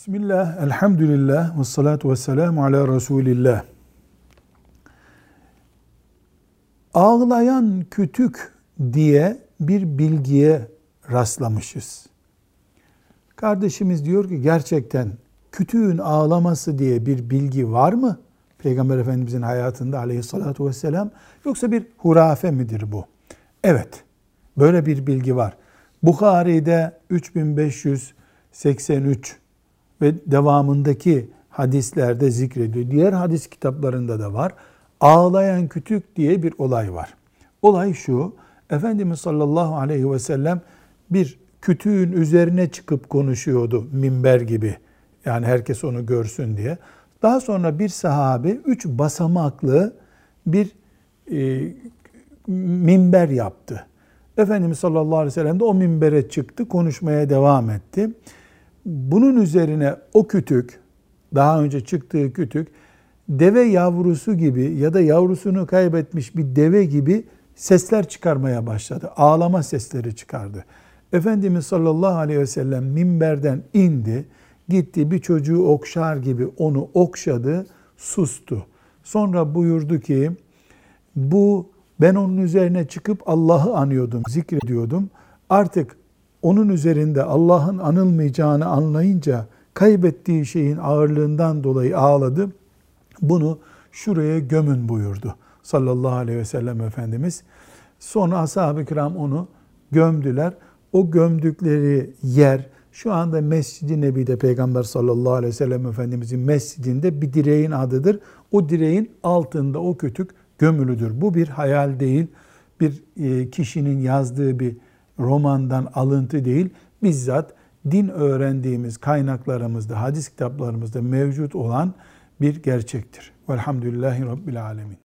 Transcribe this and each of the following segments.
Bismillah, elhamdülillah, ve salatu ve selamu ala Resulillah. Ağlayan kütük diye bir bilgiye rastlamışız. Kardeşimiz diyor ki gerçekten kütüğün ağlaması diye bir bilgi var mı? Peygamber Efendimizin hayatında aleyhissalatu vesselam yoksa bir hurafe midir bu? Evet, böyle bir bilgi var. Bukhari'de 3583 ve devamındaki hadislerde zikrediyor. Diğer hadis kitaplarında da var. Ağlayan kütük diye bir olay var. Olay şu, Efendimiz sallallahu aleyhi ve sellem bir kütüğün üzerine çıkıp konuşuyordu minber gibi. Yani herkes onu görsün diye. Daha sonra bir sahabe üç basamaklı bir e, minber yaptı. Efendimiz sallallahu aleyhi ve sellem de o minbere çıktı, konuşmaya devam etti. Bunun üzerine o kütük, daha önce çıktığı kütük, deve yavrusu gibi ya da yavrusunu kaybetmiş bir deve gibi sesler çıkarmaya başladı. Ağlama sesleri çıkardı. Efendimiz sallallahu aleyhi ve sellem minberden indi, gitti bir çocuğu okşar gibi onu okşadı, sustu. Sonra buyurdu ki, bu ben onun üzerine çıkıp Allah'ı anıyordum, zikrediyordum. Artık onun üzerinde Allah'ın anılmayacağını anlayınca kaybettiği şeyin ağırlığından dolayı ağladı. Bunu şuraya gömün buyurdu sallallahu aleyhi ve sellem Efendimiz. Sonra ashab-ı kiram onu gömdüler. O gömdükleri yer şu anda Mescid-i Nebi'de Peygamber sallallahu aleyhi ve sellem Efendimizin mescidinde bir direğin adıdır. O direğin altında o kütük gömülüdür. Bu bir hayal değil, bir e, kişinin yazdığı bir romandan alıntı değil, bizzat din öğrendiğimiz kaynaklarımızda, hadis kitaplarımızda mevcut olan bir gerçektir. Velhamdülillahi Rabbil Alemin.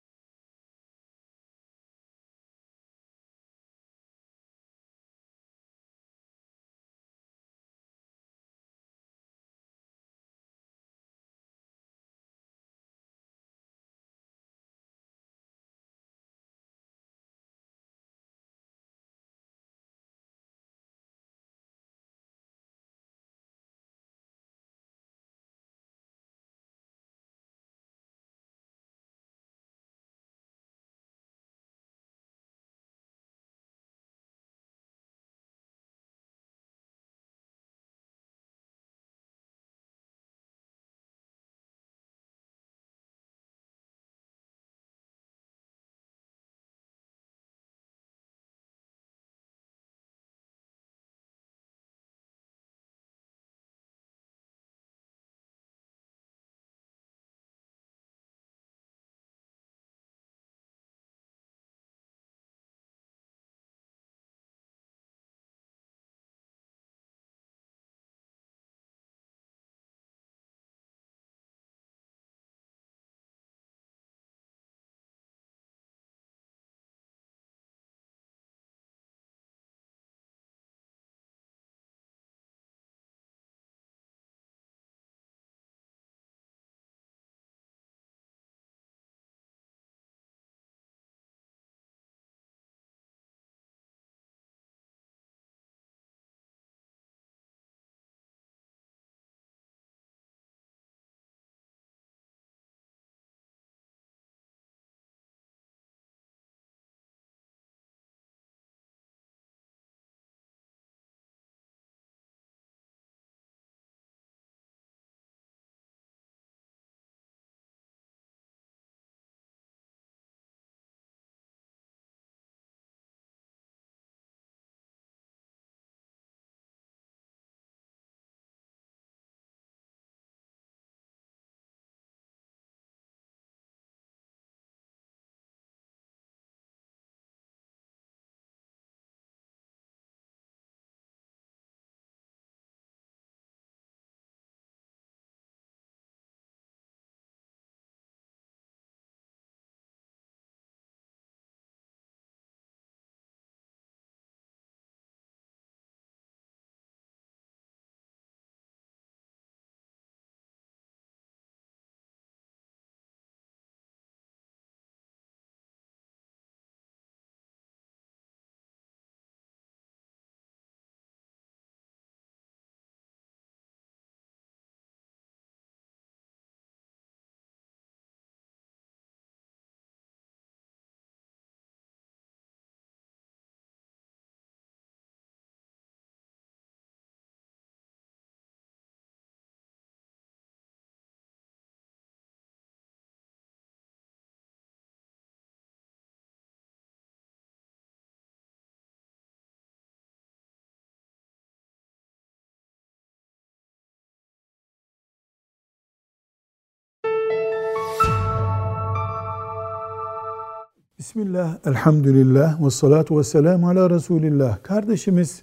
Bismillah, elhamdülillah, ve salatu ve selamu ala Resulillah. Kardeşimiz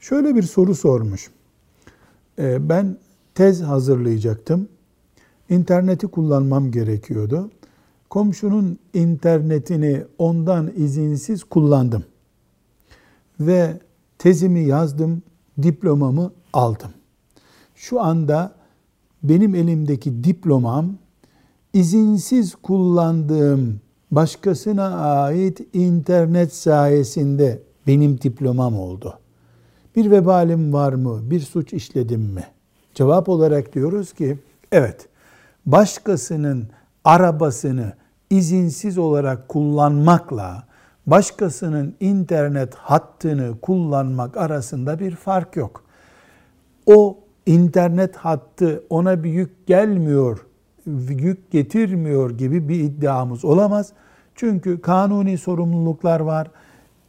şöyle bir soru sormuş. Ee, ben tez hazırlayacaktım. İnterneti kullanmam gerekiyordu. Komşunun internetini ondan izinsiz kullandım. Ve tezimi yazdım, diplomamı aldım. Şu anda benim elimdeki diplomam izinsiz kullandığım başkasına ait internet sayesinde benim diplomam oldu. Bir vebalim var mı? Bir suç işledim mi? Cevap olarak diyoruz ki evet. Başkasının arabasını izinsiz olarak kullanmakla başkasının internet hattını kullanmak arasında bir fark yok. O internet hattı ona bir yük gelmiyor, yük getirmiyor gibi bir iddiamız olamaz. Çünkü kanuni sorumluluklar var.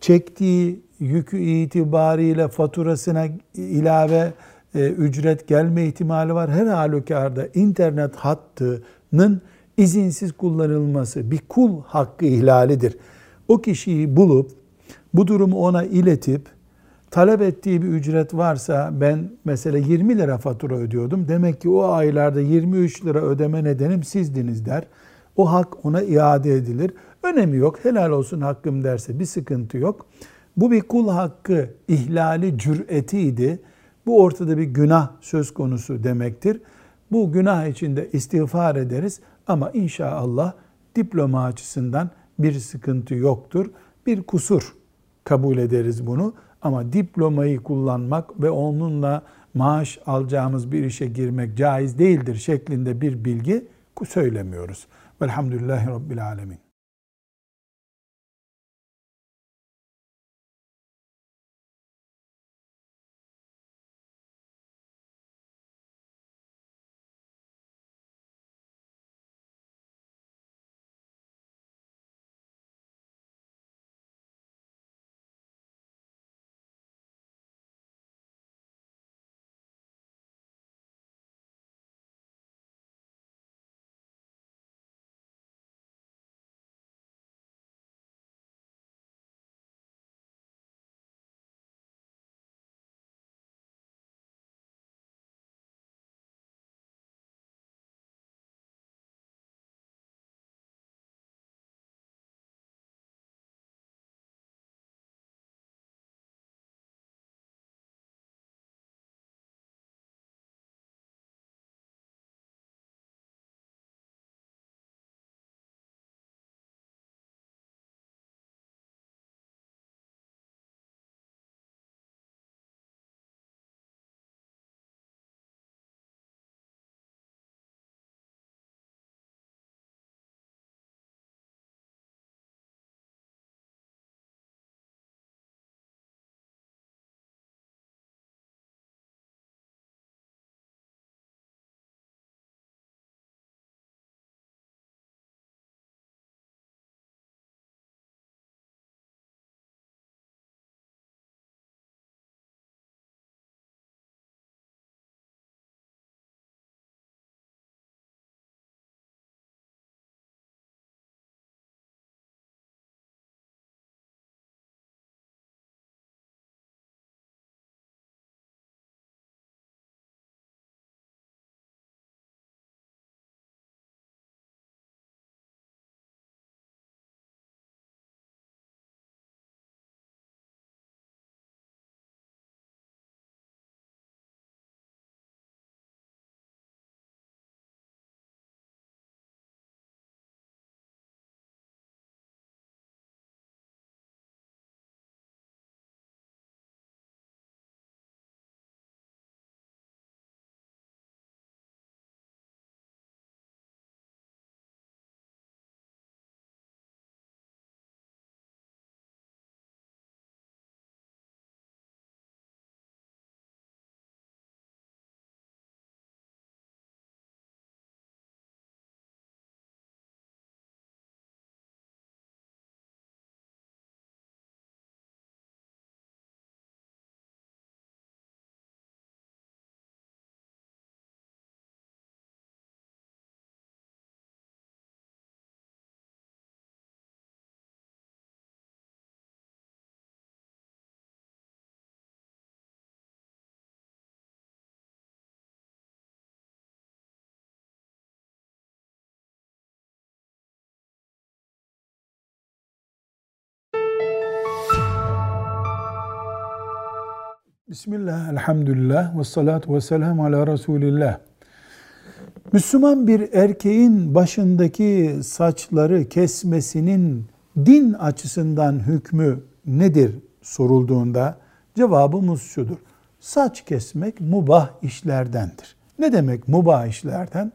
Çektiği yükü itibariyle faturasına ilave e, ücret gelme ihtimali var. Her halükarda internet hattının izinsiz kullanılması bir kul hakkı ihlalidir. O kişiyi bulup bu durumu ona iletip talep ettiği bir ücret varsa ben mesela 20 lira fatura ödüyordum. Demek ki o aylarda 23 lira ödeme nedenim sizdiniz der. O hak ona iade edilir. Önemi yok. Helal olsun hakkım derse bir sıkıntı yok. Bu bir kul hakkı ihlali cüretiydi. Bu ortada bir günah söz konusu demektir. Bu günah içinde istiğfar ederiz ama inşallah diploma açısından bir sıkıntı yoktur. Bir kusur kabul ederiz bunu ama diplomayı kullanmak ve onunla maaş alacağımız bir işe girmek caiz değildir şeklinde bir bilgi söylemiyoruz. Velhamdülillahi Rabbil Alemin. Bismillah, elhamdülillah, ve salatu ve selamu ala Resulillah. Müslüman bir erkeğin başındaki saçları kesmesinin din açısından hükmü nedir sorulduğunda cevabımız şudur. Saç kesmek mubah işlerdendir. Ne demek mubah işlerden?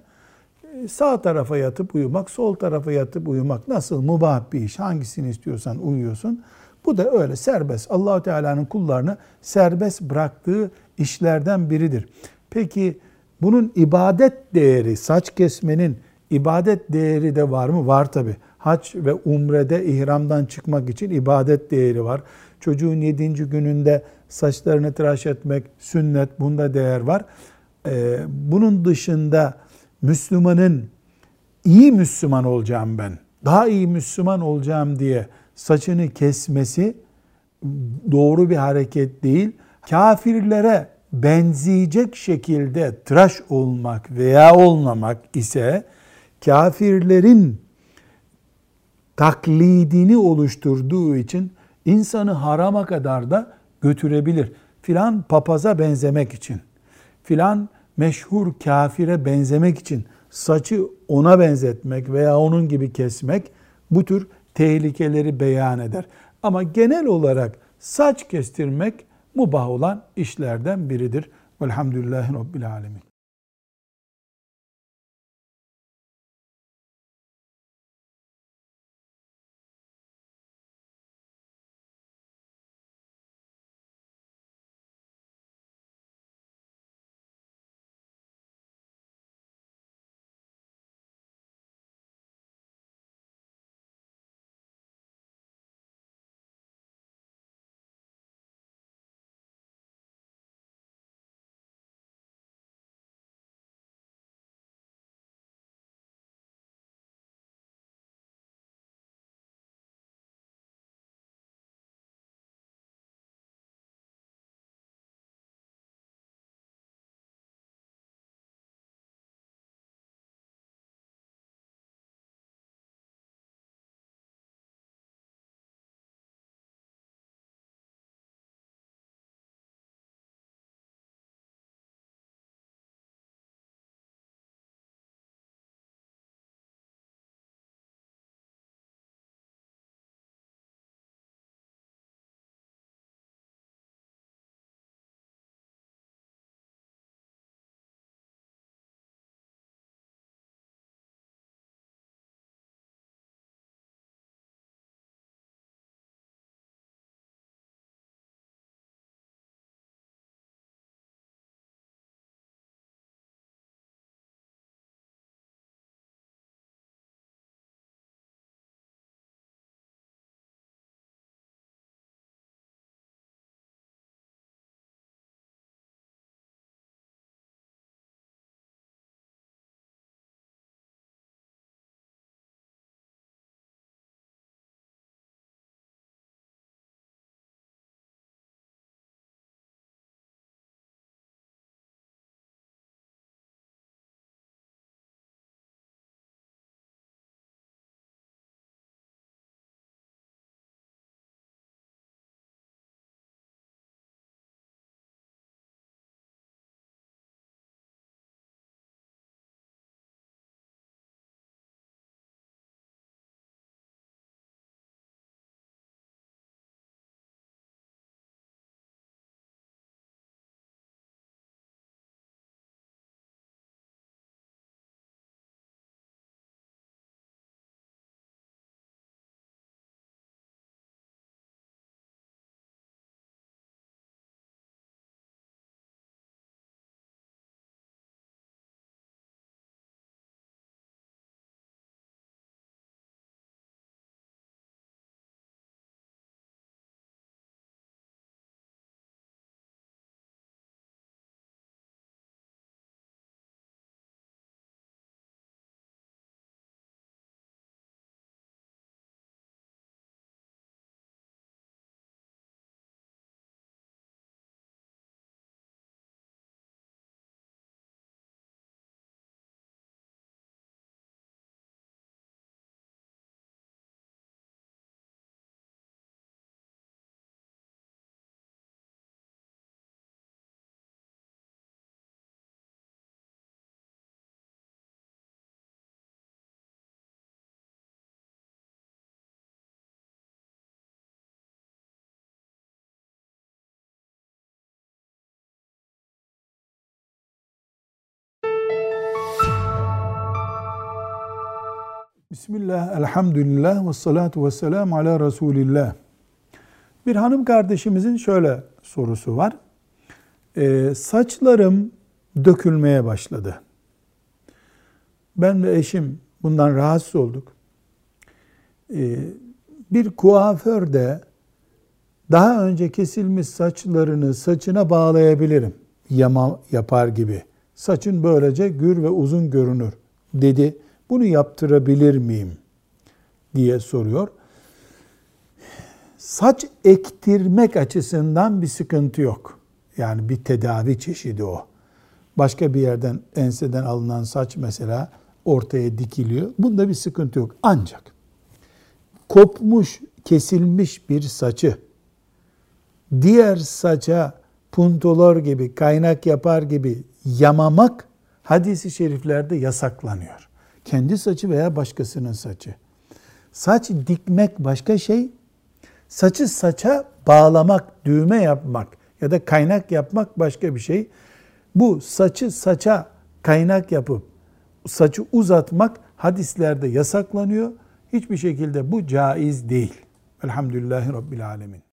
Ee, sağ tarafa yatıp uyumak, sol tarafa yatıp uyumak nasıl mubah bir iş? Hangisini istiyorsan uyuyorsun. Bu da öyle serbest. Allahu Teala'nın kullarını serbest bıraktığı işlerden biridir. Peki bunun ibadet değeri, saç kesmenin ibadet değeri de var mı? Var tabi. Hac ve umrede ihramdan çıkmak için ibadet değeri var. Çocuğun yedinci gününde saçlarını tıraş etmek sünnet, bunda değer var. Ee, bunun dışında Müslümanın iyi Müslüman olacağım ben, daha iyi Müslüman olacağım diye saçını kesmesi doğru bir hareket değil. Kafirlere benzeyecek şekilde tıraş olmak veya olmamak ise kafirlerin taklidini oluşturduğu için insanı harama kadar da götürebilir. Filan papaza benzemek için, filan meşhur kafire benzemek için saçı ona benzetmek veya onun gibi kesmek bu tür tehlikeleri beyan eder. Ama genel olarak saç kestirmek mubah olan işlerden biridir. Velhamdülillahi Rabbil Alemin. Bismillah, elhamdülillah ve salatu ve selamu ala Resulillah. Bir hanım kardeşimizin şöyle sorusu var. Ee, saçlarım dökülmeye başladı. Ben ve eşim bundan rahatsız olduk. Ee, bir kuaför de daha önce kesilmiş saçlarını saçına bağlayabilirim. Yama yapar gibi. Saçın böylece gür ve uzun görünür dedi. Bunu yaptırabilir miyim? diye soruyor. Saç ektirmek açısından bir sıkıntı yok. Yani bir tedavi çeşidi o. Başka bir yerden enseden alınan saç mesela ortaya dikiliyor. Bunda bir sıkıntı yok. Ancak kopmuş, kesilmiş bir saçı diğer saça puntolor gibi, kaynak yapar gibi yamamak hadisi şeriflerde yasaklanıyor. Kendi saçı veya başkasının saçı. Saç dikmek başka şey, saçı saça bağlamak, düğme yapmak ya da kaynak yapmak başka bir şey. Bu saçı saça kaynak yapıp saçı uzatmak hadislerde yasaklanıyor. Hiçbir şekilde bu caiz değil. Elhamdülillahi Rabbil Alemin.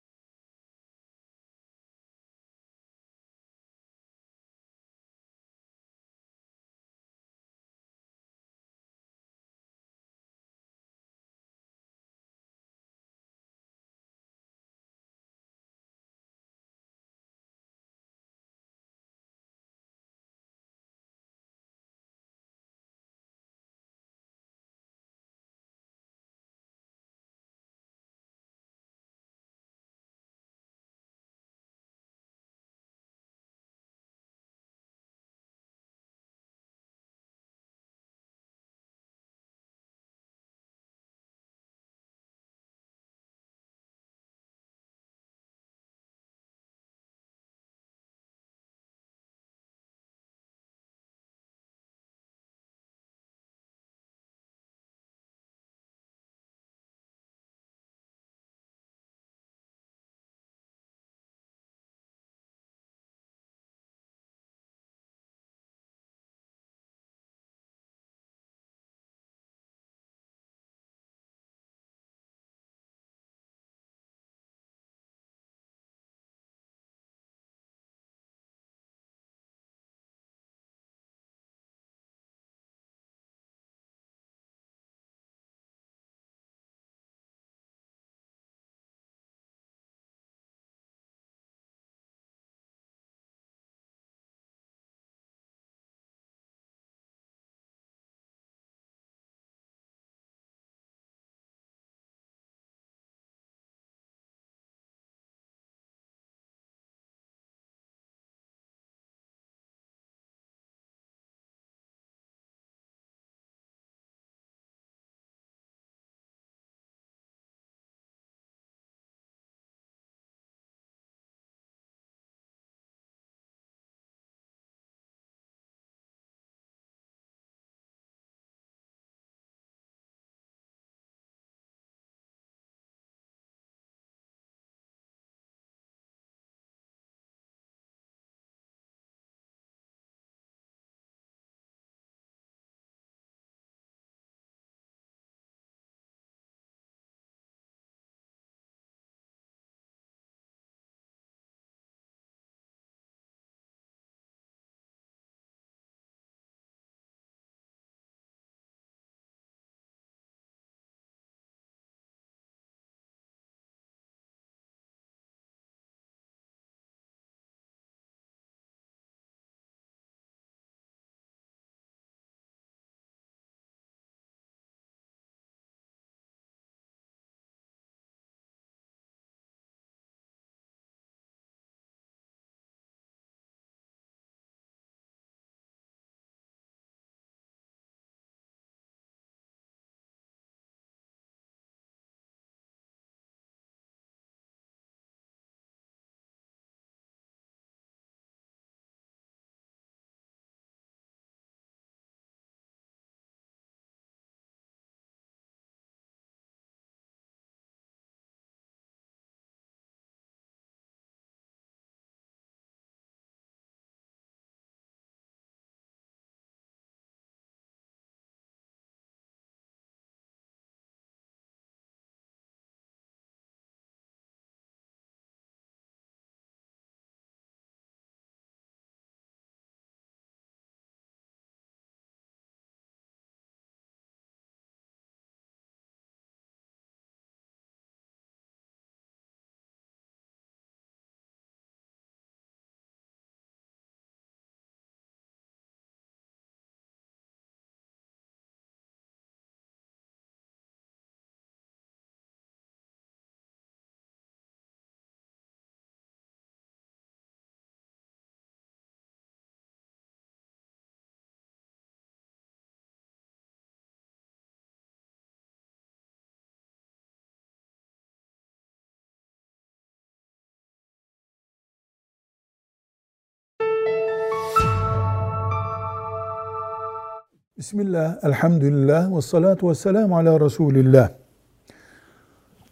Bismillah, elhamdülillah ve salatu ve selamu ala Resulillah.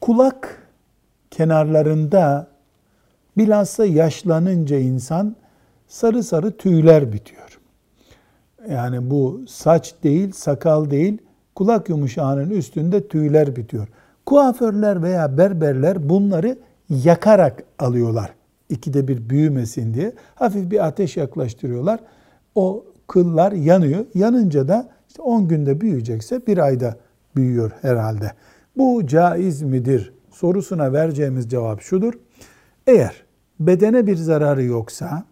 Kulak kenarlarında bilhassa yaşlanınca insan sarı sarı tüyler bitiyor. Yani bu saç değil, sakal değil, kulak yumuşağının üstünde tüyler bitiyor. Kuaförler veya berberler bunları yakarak alıyorlar. İkide bir büyümesin diye. Hafif bir ateş yaklaştırıyorlar. O kıllar yanıyor. Yanınca da işte 10 günde büyüyecekse bir ayda büyüyor herhalde. Bu caiz midir sorusuna vereceğimiz cevap şudur. Eğer bedene bir zararı yoksa,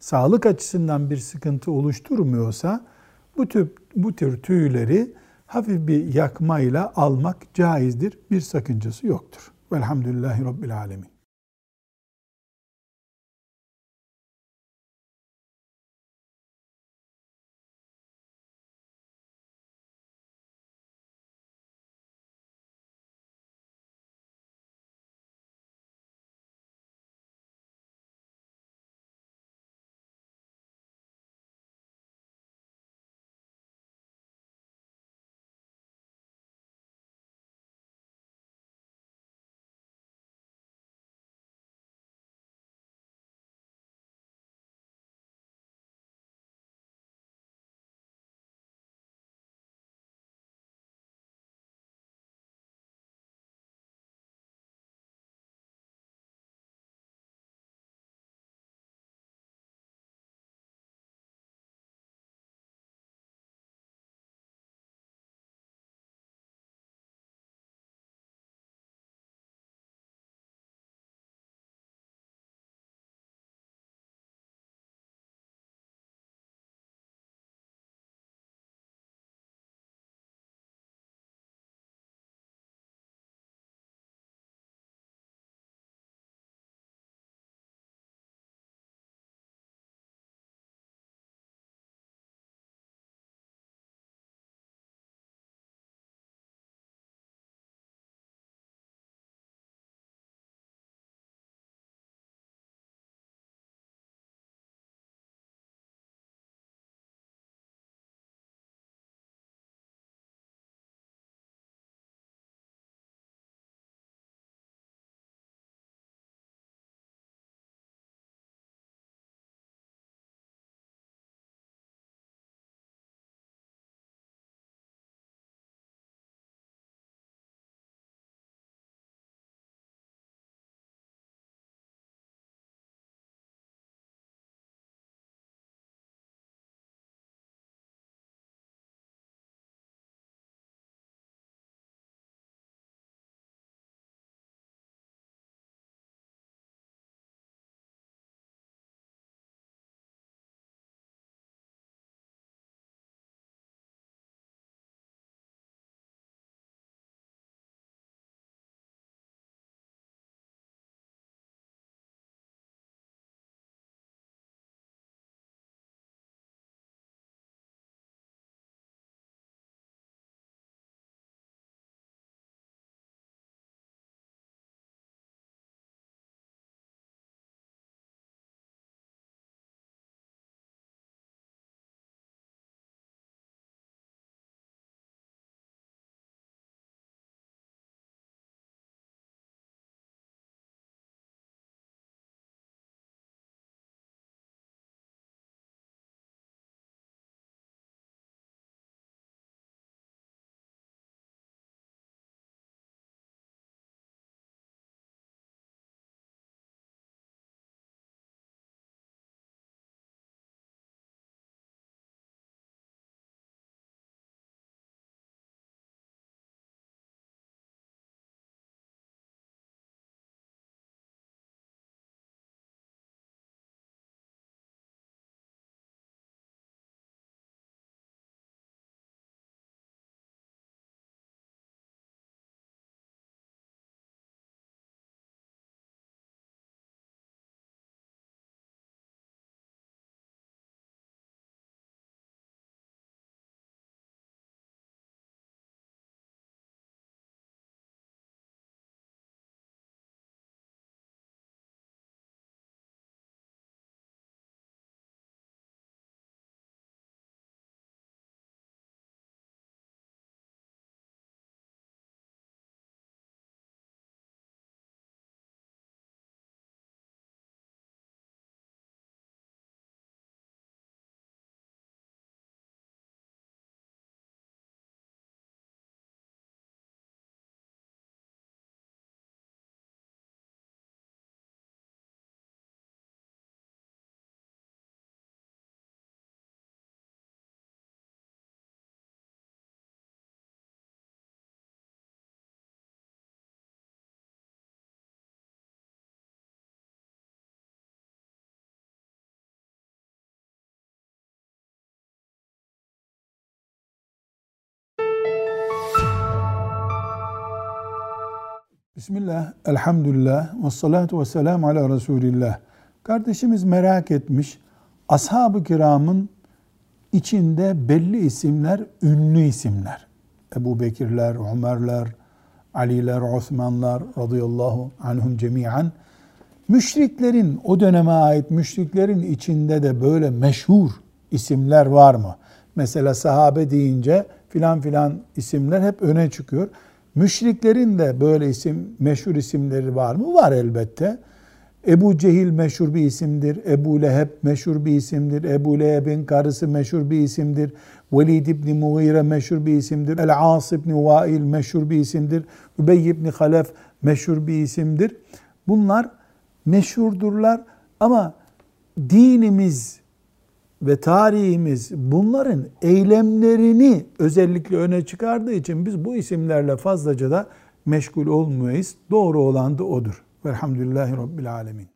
sağlık açısından bir sıkıntı oluşturmuyorsa bu tür, bu tür tüyleri hafif bir yakmayla almak caizdir. Bir sakıncası yoktur. Velhamdülillahi Rabbil Alemin. Bismillah, elhamdülillah, ve salatu ve selamu ala Resulillah. Kardeşimiz merak etmiş, ashab-ı kiramın içinde belli isimler, ünlü isimler. Ebu Bekirler, Ömerler, Aliler, Osmanlar radıyallahu anhum cemiyen. Müşriklerin, o döneme ait müşriklerin içinde de böyle meşhur isimler var mı? Mesela sahabe deyince filan filan isimler hep öne çıkıyor. Müşriklerin de böyle isim, meşhur isimleri var mı? Var elbette. Ebu Cehil meşhur bir isimdir. Ebu Leheb meşhur bir isimdir. Ebu Leheb'in karısı meşhur bir isimdir. Velid ibn Mughire meşhur bir isimdir. El-As ibn Vail meşhur bir isimdir. Übey ibn Halef meşhur bir isimdir. Bunlar meşhurdurlar ama dinimiz ve tarihimiz bunların eylemlerini özellikle öne çıkardığı için biz bu isimlerle fazlaca da meşgul olmayız. Doğru olan da odur. Velhamdülillahi Rabbil Alemin.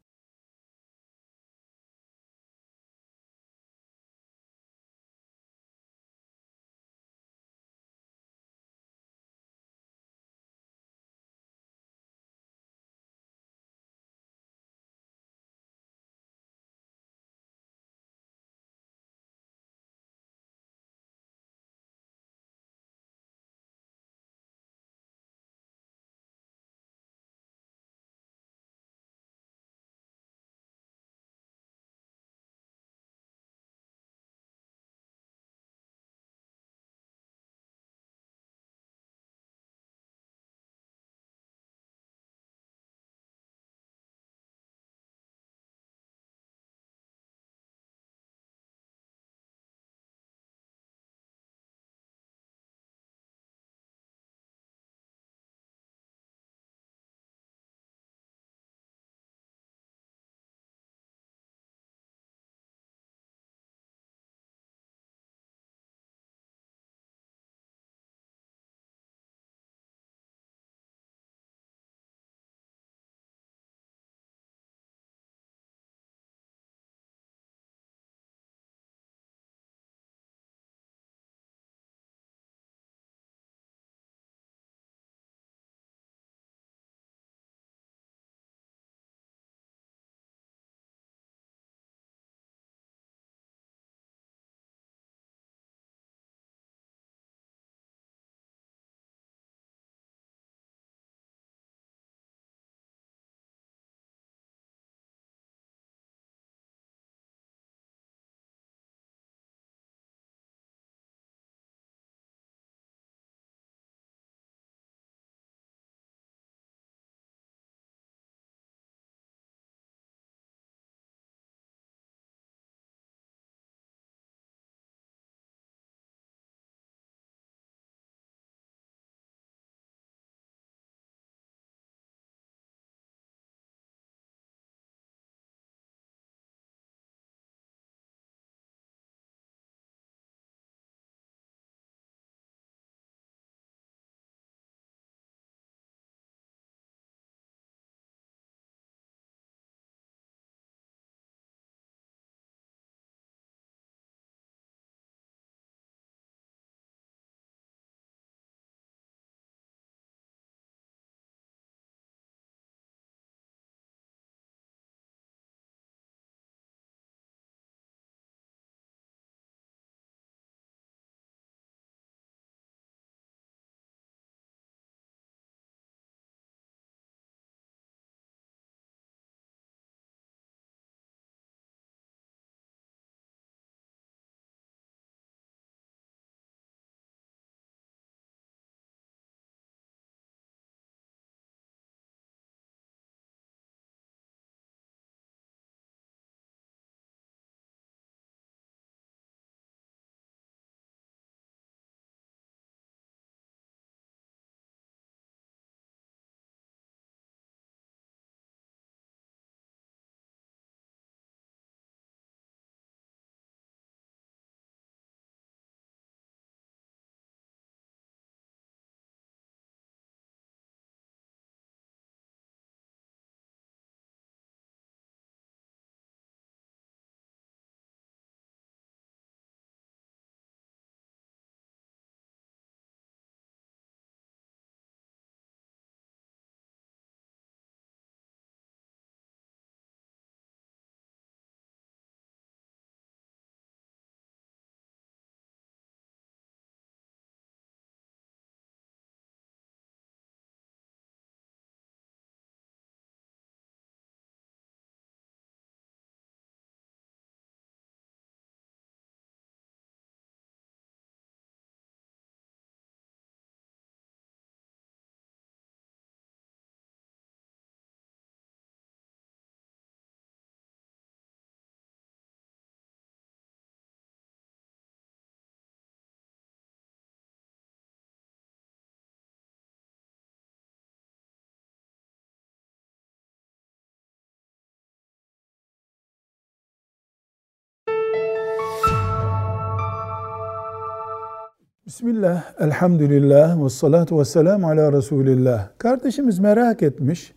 Bismillah, elhamdülillah, ve salatu ve selamu ala Resulillah. Kardeşimiz merak etmiş.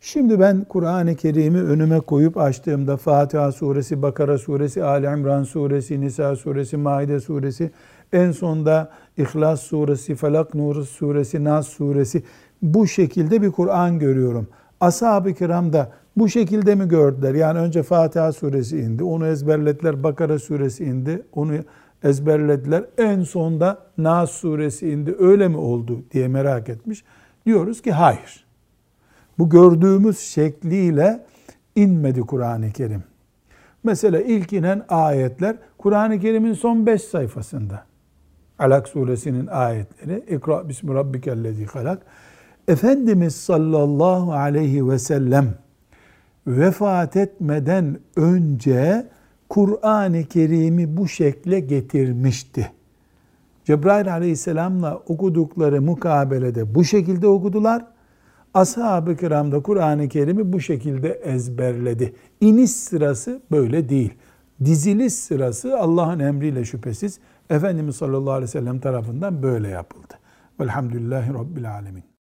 Şimdi ben Kur'an-ı Kerim'i önüme koyup açtığımda Fatiha suresi, Bakara suresi, Ali İmran suresi, Nisa suresi, Maide suresi, en sonda İhlas suresi, Felak Nur suresi, Nas suresi bu şekilde bir Kur'an görüyorum. Ashab-ı kiram da bu şekilde mi gördüler? Yani önce Fatiha suresi indi, onu ezberlediler. Bakara suresi indi, onu ezberlediler. En sonda Nas suresi indi. Öyle mi oldu diye merak etmiş. Diyoruz ki hayır. Bu gördüğümüz şekliyle inmedi Kur'an-ı Kerim. Mesela ilk inen ayetler Kur'an-ı Kerim'in son beş sayfasında. Alak suresinin ayetleri. İkra bismi rabbikellezi halak. Efendimiz sallallahu aleyhi ve sellem vefat etmeden önce Kur'an-ı Kerim'i bu şekle getirmişti. Cebrail aleyhisselamla okudukları mukabelede bu şekilde okudular. Ashab-ı kiram da Kur'an-ı Kerim'i bu şekilde ezberledi. İniş sırası böyle değil. Diziliş sırası Allah'ın emriyle şüphesiz Efendimiz sallallahu aleyhi ve sellem tarafından böyle yapıldı. Velhamdülillahi Rabbil alemin.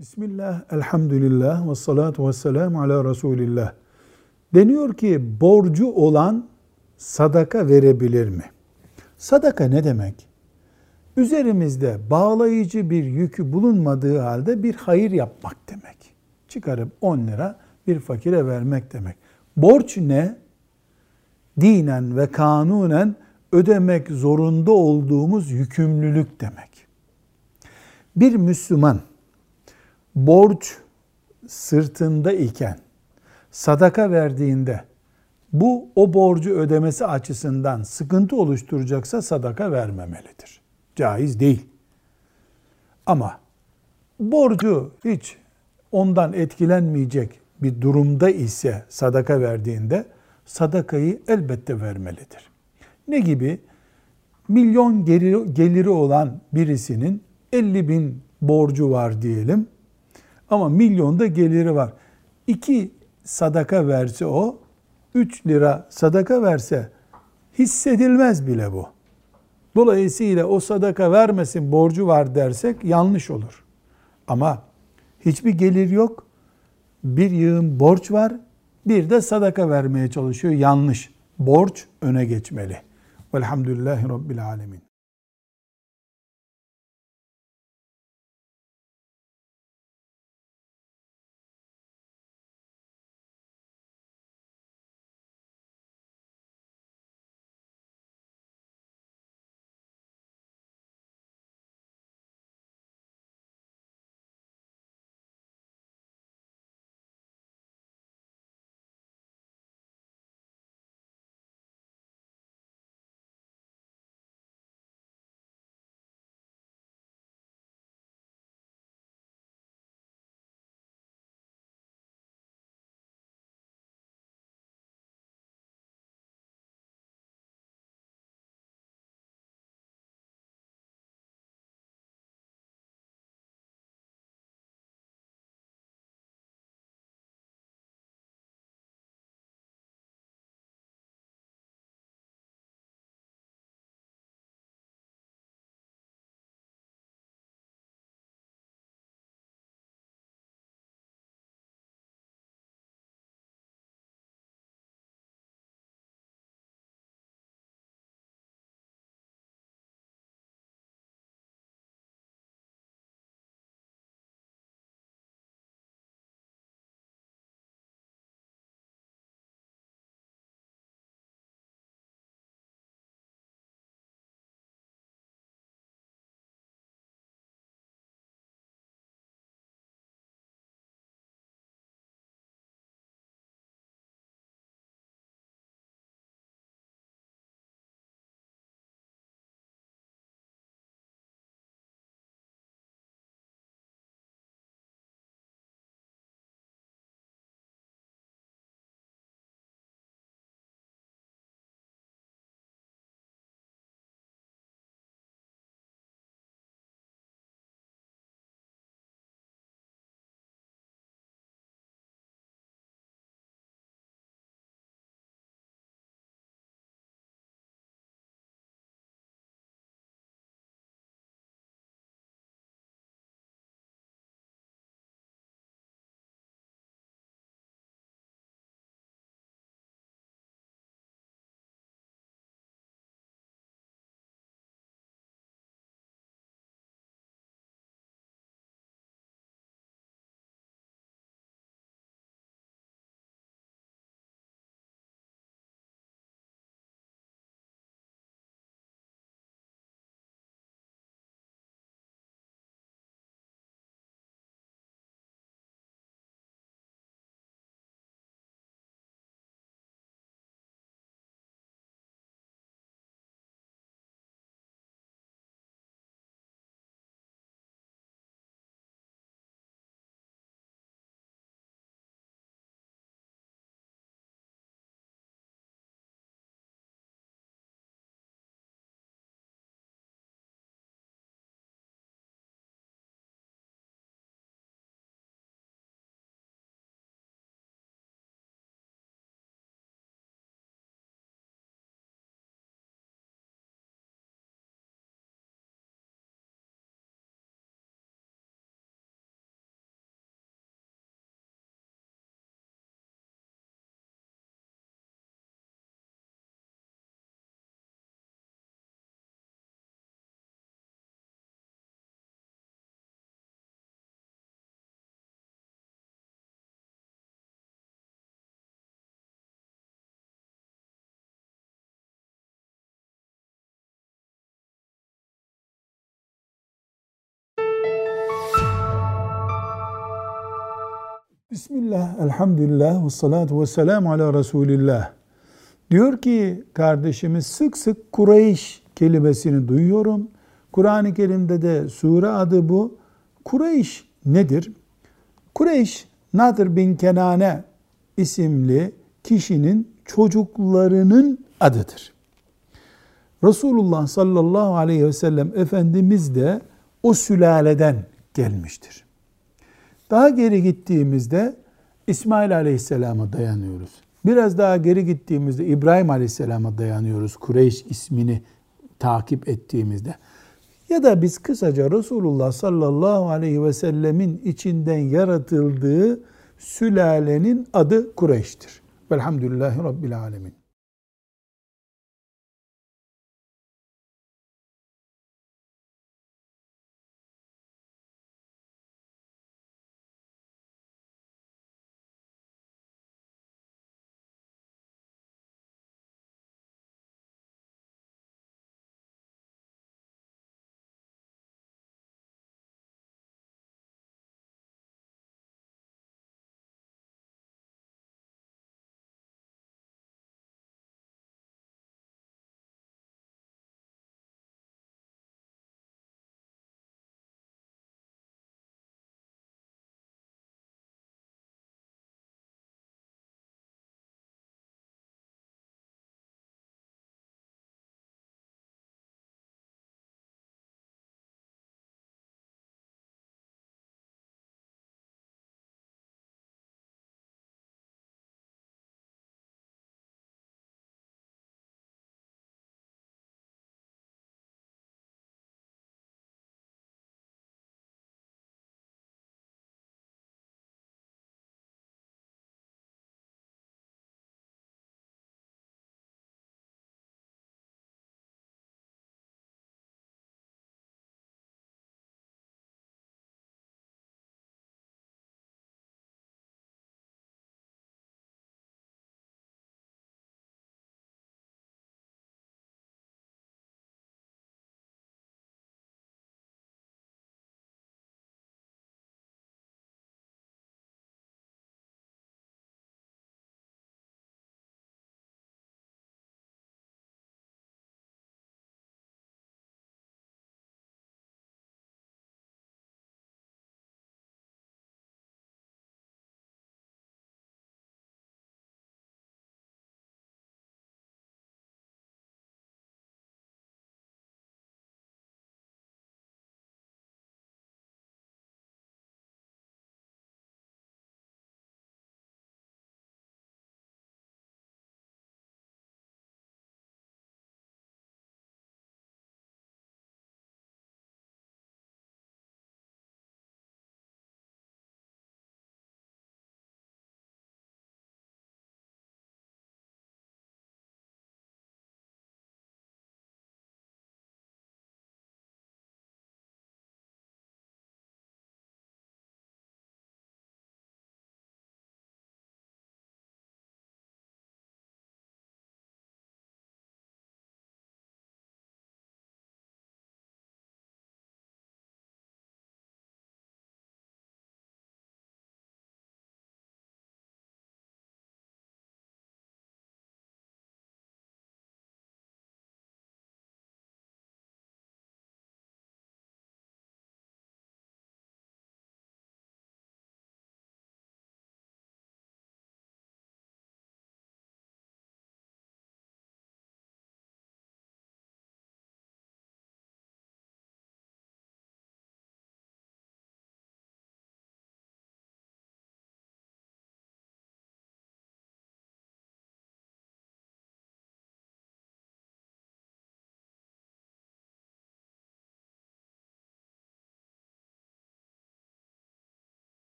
Bismillah, elhamdülillah ve salatu ve selamu ala Resulillah. Deniyor ki borcu olan sadaka verebilir mi? Sadaka ne demek? Üzerimizde bağlayıcı bir yükü bulunmadığı halde bir hayır yapmak demek. Çıkarıp 10 lira bir fakire vermek demek. Borç ne? Dinen ve kanunen ödemek zorunda olduğumuz yükümlülük demek. Bir Müslüman borç sırtında iken sadaka verdiğinde bu o borcu ödemesi açısından sıkıntı oluşturacaksa sadaka vermemelidir. Caiz değil. Ama borcu hiç ondan etkilenmeyecek bir durumda ise sadaka verdiğinde sadakayı elbette vermelidir. Ne gibi? Milyon geliri, geliri olan birisinin 50 bin borcu var diyelim. Ama milyonda geliri var. İki sadaka verse o, 3 lira sadaka verse hissedilmez bile bu. Dolayısıyla o sadaka vermesin borcu var dersek yanlış olur. Ama hiçbir gelir yok. Bir yığın borç var. Bir de sadaka vermeye çalışıyor. Yanlış. Borç öne geçmeli. Velhamdülillahi Rabbil Alemin. Bismillah, elhamdülillah, ve salatu ve selamu ala Resulillah. Diyor ki kardeşimiz sık sık Kureyş kelimesini duyuyorum. Kur'an-ı Kerim'de de sure adı bu. Kureyş nedir? Kureyş, Nadir bin Kenane isimli kişinin çocuklarının adıdır. Resulullah sallallahu aleyhi ve sellem Efendimiz de o sülaleden gelmiştir. Daha geri gittiğimizde İsmail aleyhisselama dayanıyoruz. Biraz daha geri gittiğimizde İbrahim aleyhisselama dayanıyoruz. Kureyş ismini takip ettiğimizde. Ya da biz kısaca Resulullah sallallahu aleyhi ve sellemin içinden yaratıldığı sülalenin adı Kureyş'tir. Velhamdülillahi Rabbil Alemin.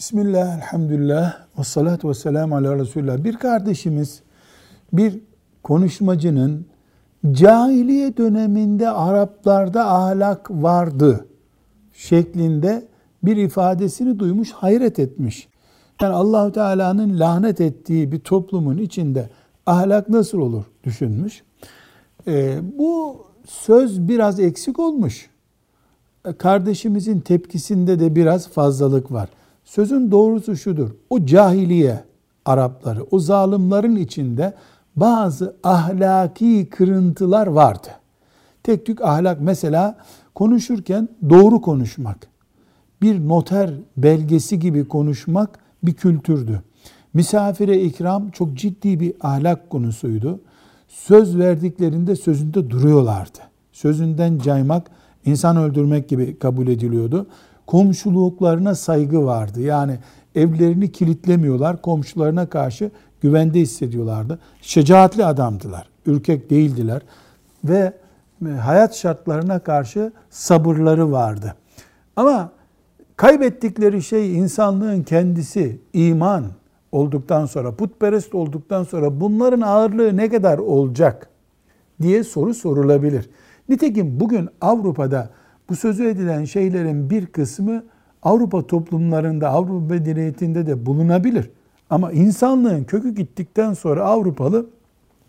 Bismillah, elhamdülillah, ve salatu ve selamu ala Resulullah. Bir kardeşimiz bir konuşmacının cahiliye döneminde Araplarda ahlak vardı şeklinde bir ifadesini duymuş, hayret etmiş. Yani allah Teala'nın lanet ettiği bir toplumun içinde ahlak nasıl olur düşünmüş. Ee, bu söz biraz eksik olmuş. Kardeşimizin tepkisinde de biraz fazlalık var. Sözün doğrusu şudur. O cahiliye Arapları, o zalimlerin içinde bazı ahlaki kırıntılar vardı. Tek tük ahlak mesela konuşurken doğru konuşmak, bir noter belgesi gibi konuşmak bir kültürdü. Misafire ikram çok ciddi bir ahlak konusuydu. Söz verdiklerinde sözünde duruyorlardı. Sözünden caymak, insan öldürmek gibi kabul ediliyordu. Komşuluklarına saygı vardı. Yani evlerini kilitlemiyorlar. Komşularına karşı güvende hissediyorlardı. Şecaatli adamdılar. Ürkek değildiler. Ve hayat şartlarına karşı sabırları vardı. Ama kaybettikleri şey insanlığın kendisi, iman olduktan sonra, putperest olduktan sonra bunların ağırlığı ne kadar olacak diye soru sorulabilir. Nitekim bugün Avrupa'da bu sözü edilen şeylerin bir kısmı Avrupa toplumlarında, Avrupa medeniyetinde de bulunabilir. Ama insanlığın kökü gittikten sonra Avrupalı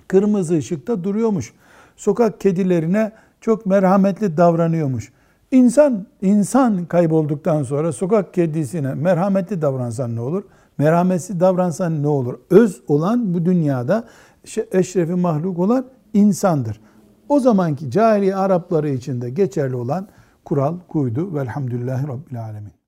kırmızı ışıkta duruyormuş. Sokak kedilerine çok merhametli davranıyormuş. İnsan, insan kaybolduktan sonra sokak kedisine merhametli davransan ne olur? Merhametsiz davransan ne olur? Öz olan bu dünyada eşrefi mahluk olan insandır. O zamanki cahiliye Arapları içinde geçerli olan kural kuydu. Velhamdülillahi Rabbil Alemin.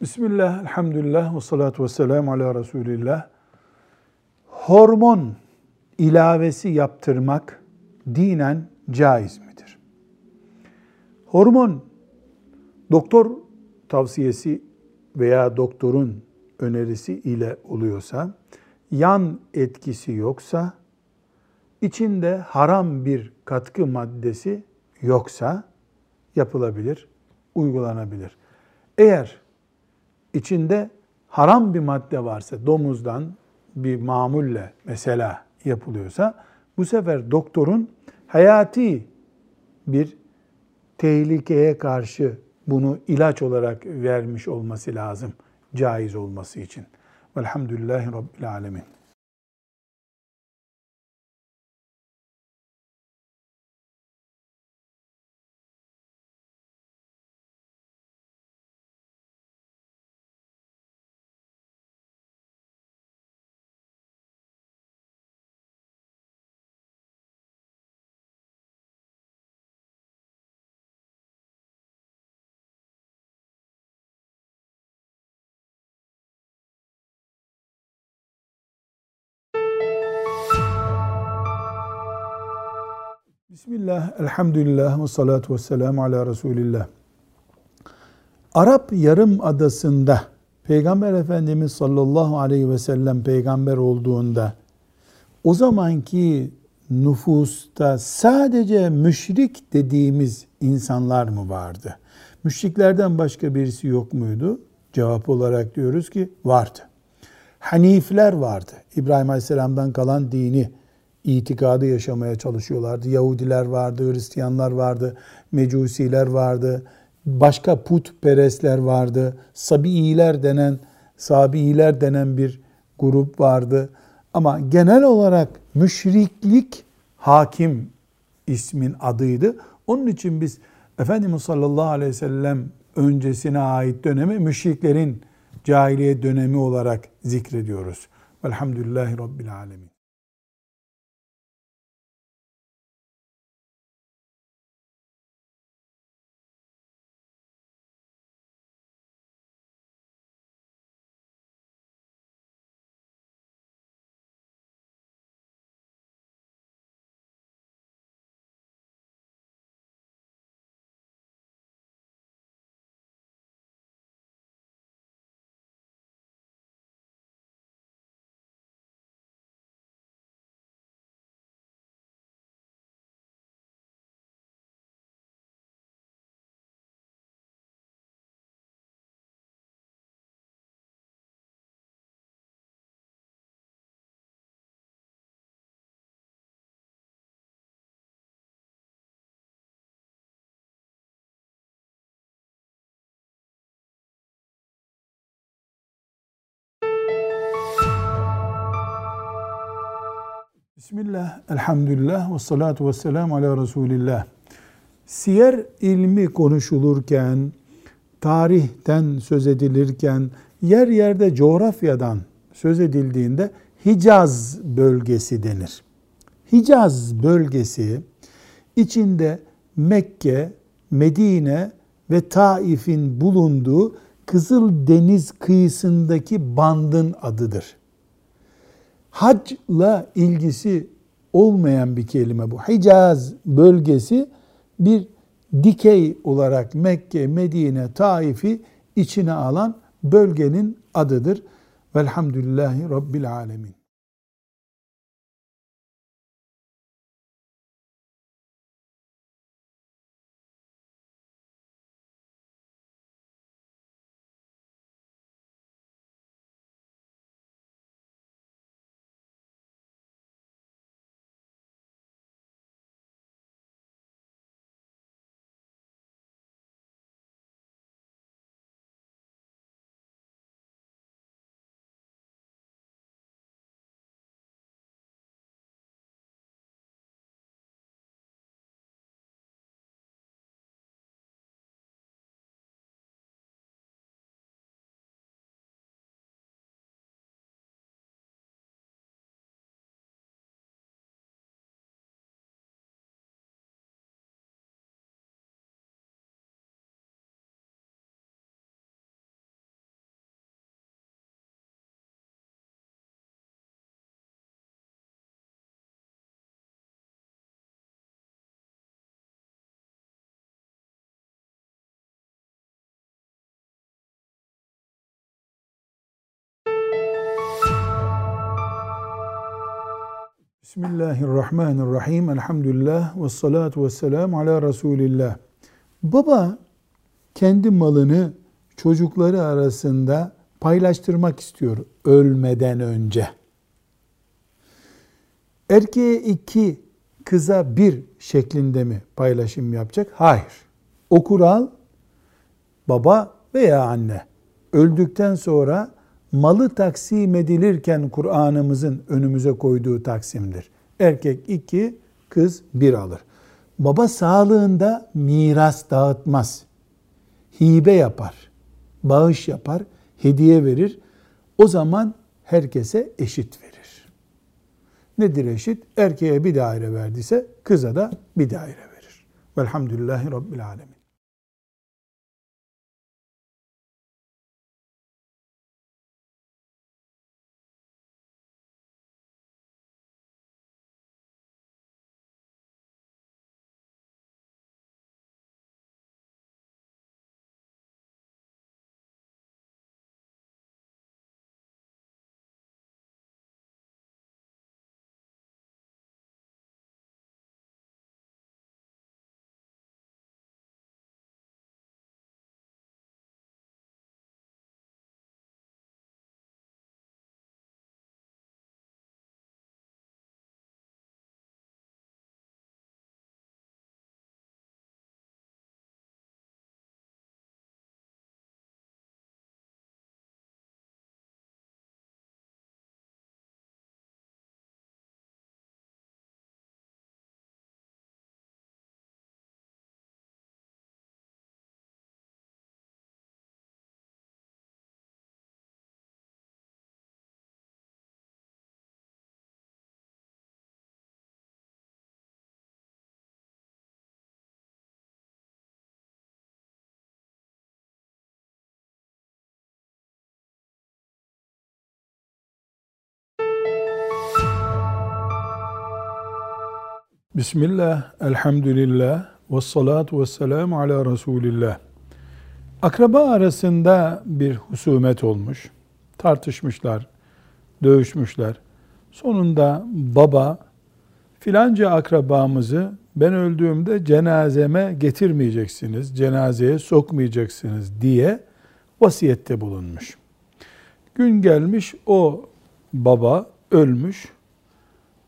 Bismillah, elhamdülillah ve salatu ve selamu ala Resulillah. Hormon ilavesi yaptırmak dinen caiz midir? Hormon doktor tavsiyesi veya doktorun önerisi ile oluyorsa, yan etkisi yoksa, içinde haram bir katkı maddesi yoksa yapılabilir, uygulanabilir. Eğer içinde haram bir madde varsa, domuzdan bir mamulle mesela yapılıyorsa, bu sefer doktorun hayati bir tehlikeye karşı bunu ilaç olarak vermiş olması lazım, caiz olması için. Velhamdülillahi Rabbil Alemin. Bismillah, elhamdülillah ve salatu ve selamu ala Resulillah. Arap Yarım Adası'nda Peygamber Efendimiz sallallahu aleyhi ve sellem peygamber olduğunda o zamanki nüfusta sadece müşrik dediğimiz insanlar mı vardı? Müşriklerden başka birisi yok muydu? Cevap olarak diyoruz ki vardı. Hanifler vardı. İbrahim Aleyhisselam'dan kalan dini, itikadı yaşamaya çalışıyorlardı. Yahudiler vardı, Hristiyanlar vardı, Mecusiler vardı, başka putperestler vardı. Sabiiler denen, Sabiiler denen bir grup vardı. Ama genel olarak müşriklik hakim ismin adıydı. Onun için biz Efendimiz sallallahu aleyhi ve sellem öncesine ait dönemi müşriklerin cahiliye dönemi olarak zikrediyoruz. Velhamdülillahi Rabbil Alemin. Bismillah, elhamdülillah ve salatu ve selamu ala Resulillah. Siyer ilmi konuşulurken, tarihten söz edilirken, yer yerde coğrafyadan söz edildiğinde Hicaz bölgesi denir. Hicaz bölgesi içinde Mekke, Medine ve Taif'in bulunduğu Kızıl Deniz kıyısındaki bandın adıdır hacla ilgisi olmayan bir kelime bu. Hicaz bölgesi bir dikey olarak Mekke, Medine, Taif'i içine alan bölgenin adıdır. Velhamdülillahi Rabbil Alemin. Bismillahirrahmanirrahim. Elhamdülillah ve salatu ve selamu ala Resulillah. Baba kendi malını çocukları arasında paylaştırmak istiyor ölmeden önce. Erkeğe iki, kıza bir şeklinde mi paylaşım yapacak? Hayır. O kural baba veya anne öldükten sonra malı taksim edilirken Kur'an'ımızın önümüze koyduğu taksimdir. Erkek iki, kız bir alır. Baba sağlığında miras dağıtmaz. Hibe yapar, bağış yapar, hediye verir. O zaman herkese eşit verir. Nedir eşit? Erkeğe bir daire verdiyse kıza da bir daire verir. Velhamdülillahi Rabbil Alemin. Bismillah, elhamdülillah, ve salatu ve selamu ala Resulillah. Akraba arasında bir husumet olmuş. Tartışmışlar, dövüşmüşler. Sonunda baba filanca akrabamızı ben öldüğümde cenazeme getirmeyeceksiniz, cenazeye sokmayacaksınız diye vasiyette bulunmuş. Gün gelmiş o baba ölmüş.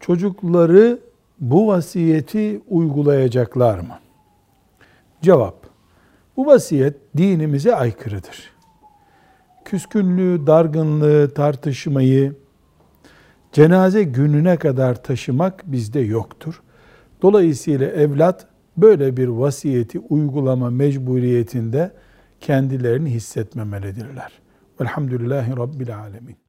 Çocukları bu vasiyeti uygulayacaklar mı? Cevap. Bu vasiyet dinimize aykırıdır. Küskünlüğü, dargınlığı, tartışmayı cenaze gününe kadar taşımak bizde yoktur. Dolayısıyla evlat böyle bir vasiyeti uygulama mecburiyetinde kendilerini hissetmemelidirler. Velhamdülillahi Rabbil Alemin.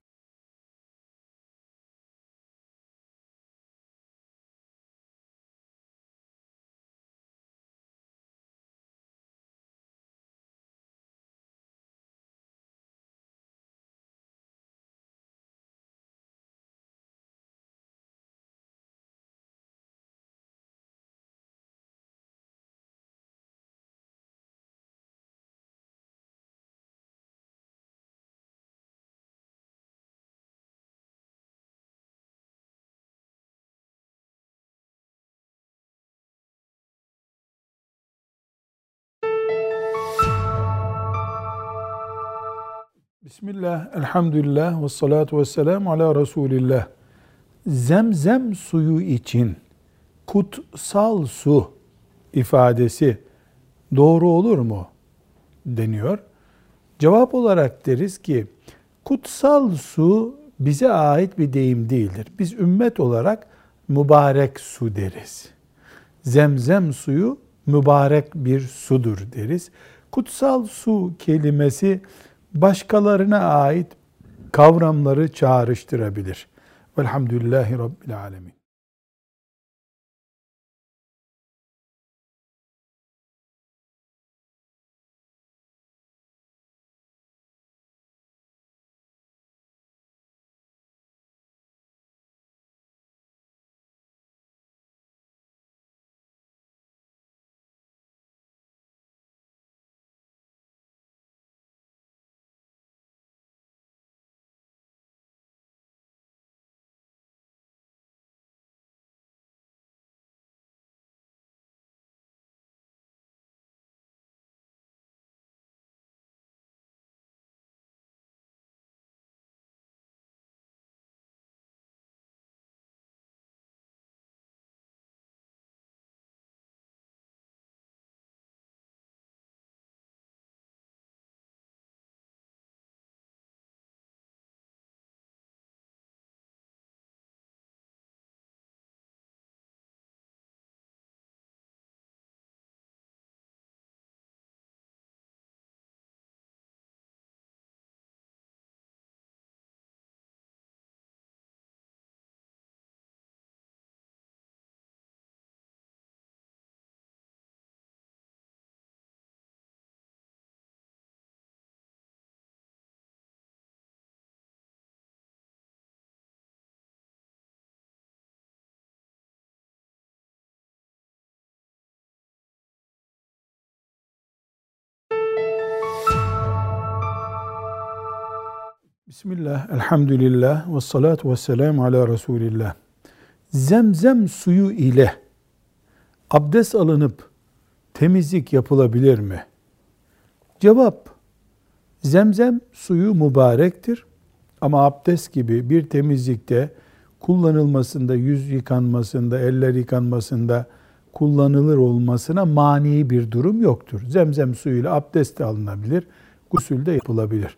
Bismillah, elhamdülillah ve salatu ve selamu ala Resulillah. Zemzem suyu için kutsal su ifadesi doğru olur mu deniyor. Cevap olarak deriz ki kutsal su bize ait bir deyim değildir. Biz ümmet olarak mübarek su deriz. Zemzem suyu mübarek bir sudur deriz. Kutsal su kelimesi başkalarına ait kavramları çağrıştırabilir. Velhamdülillahi Rabbil Alemin. Bismillah, elhamdülillah, ve salatu ve selamu ala Resulillah. Zemzem suyu ile abdest alınıp temizlik yapılabilir mi? Cevap, zemzem suyu mübarektir ama abdest gibi bir temizlikte kullanılmasında, yüz yıkanmasında, eller yıkanmasında kullanılır olmasına mani bir durum yoktur. Zemzem suyuyla abdest de alınabilir, gusül de yapılabilir.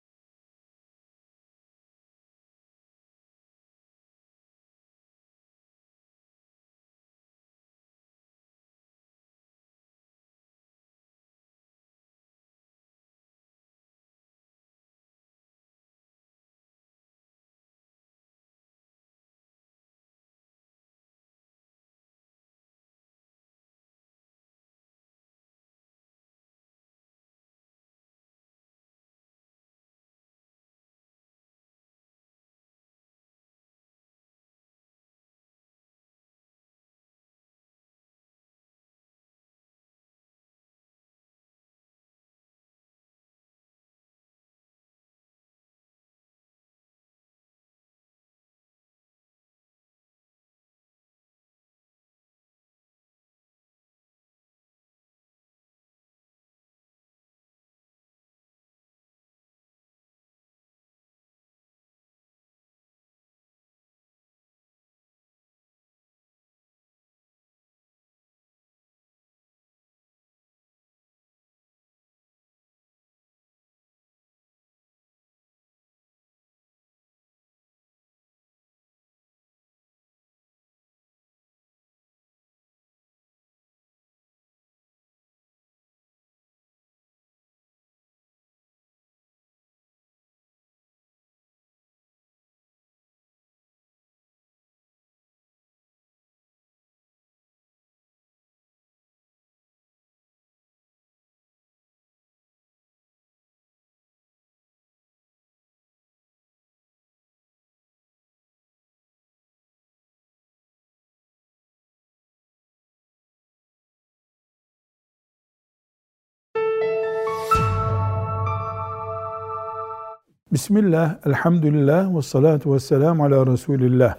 Bismillah, elhamdülillah ve salatu ve selamu ala Resulillah.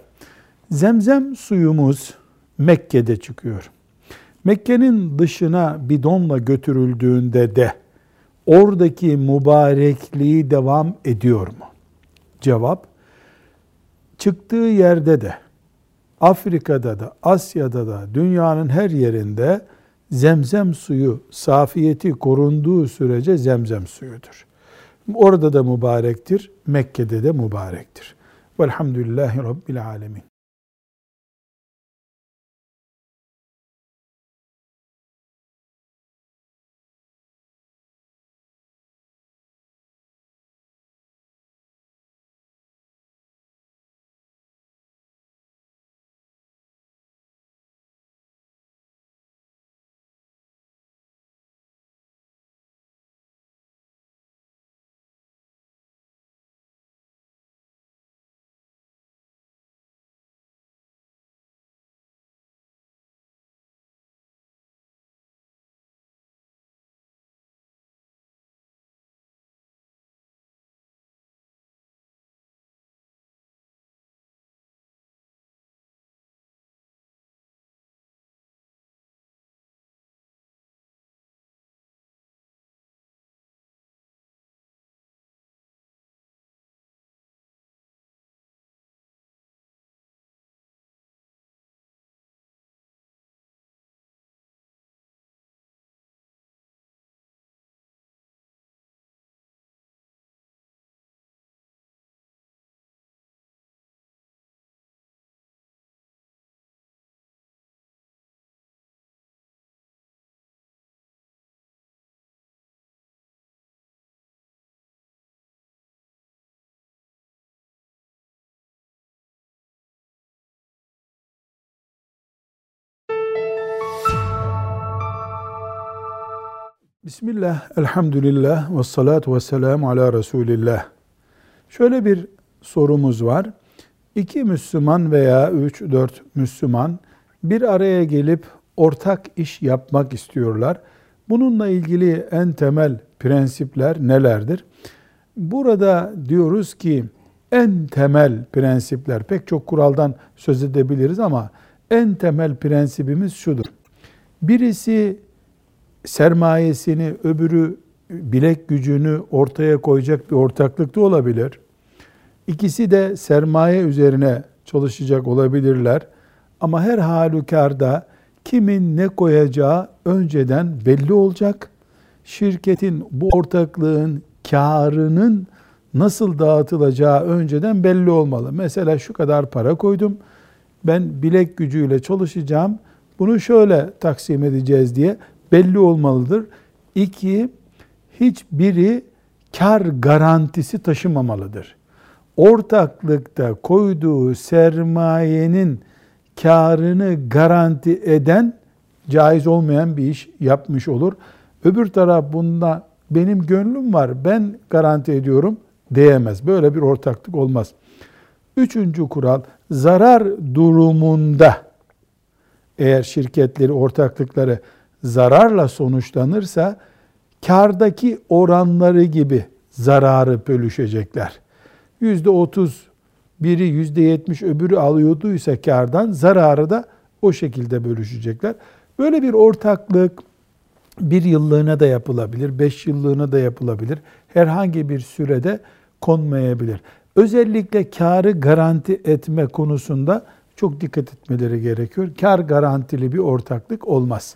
Zemzem suyumuz Mekke'de çıkıyor. Mekke'nin dışına bidonla götürüldüğünde de oradaki mübarekliği devam ediyor mu? Cevap, çıktığı yerde de, Afrika'da da, Asya'da da, dünyanın her yerinde zemzem suyu safiyeti korunduğu sürece zemzem suyudur. Orada da mübarektir, Mekke'de de mübarektir. Velhamdülillahi Rabbil Alemin. Bismillah, elhamdülillah ve salatu ve selamu ala Resulillah. Şöyle bir sorumuz var. İki Müslüman veya üç, dört Müslüman bir araya gelip ortak iş yapmak istiyorlar. Bununla ilgili en temel prensipler nelerdir? Burada diyoruz ki en temel prensipler, pek çok kuraldan söz edebiliriz ama en temel prensibimiz şudur. Birisi sermayesini, öbürü bilek gücünü ortaya koyacak bir ortaklıkta olabilir. İkisi de sermaye üzerine çalışacak olabilirler. Ama her halükarda kimin ne koyacağı önceden belli olacak. Şirketin bu ortaklığın karının nasıl dağıtılacağı önceden belli olmalı. Mesela şu kadar para koydum. Ben bilek gücüyle çalışacağım. Bunu şöyle taksim edeceğiz diye belli olmalıdır. İki, hiçbiri kar garantisi taşımamalıdır. Ortaklıkta koyduğu sermayenin karını garanti eden caiz olmayan bir iş yapmış olur. Öbür taraf bunda benim gönlüm var ben garanti ediyorum diyemez. Böyle bir ortaklık olmaz. Üçüncü kural zarar durumunda eğer şirketleri, ortaklıkları zararla sonuçlanırsa kardaki oranları gibi zararı bölüşecekler. Yüzde otuz biri yüzde yetmiş öbürü alıyorduysa kardan zararı da o şekilde bölüşecekler. Böyle bir ortaklık bir yıllığına da yapılabilir, beş yıllığına da yapılabilir. Herhangi bir sürede konmayabilir. Özellikle karı garanti etme konusunda çok dikkat etmeleri gerekiyor. Kar garantili bir ortaklık olmaz.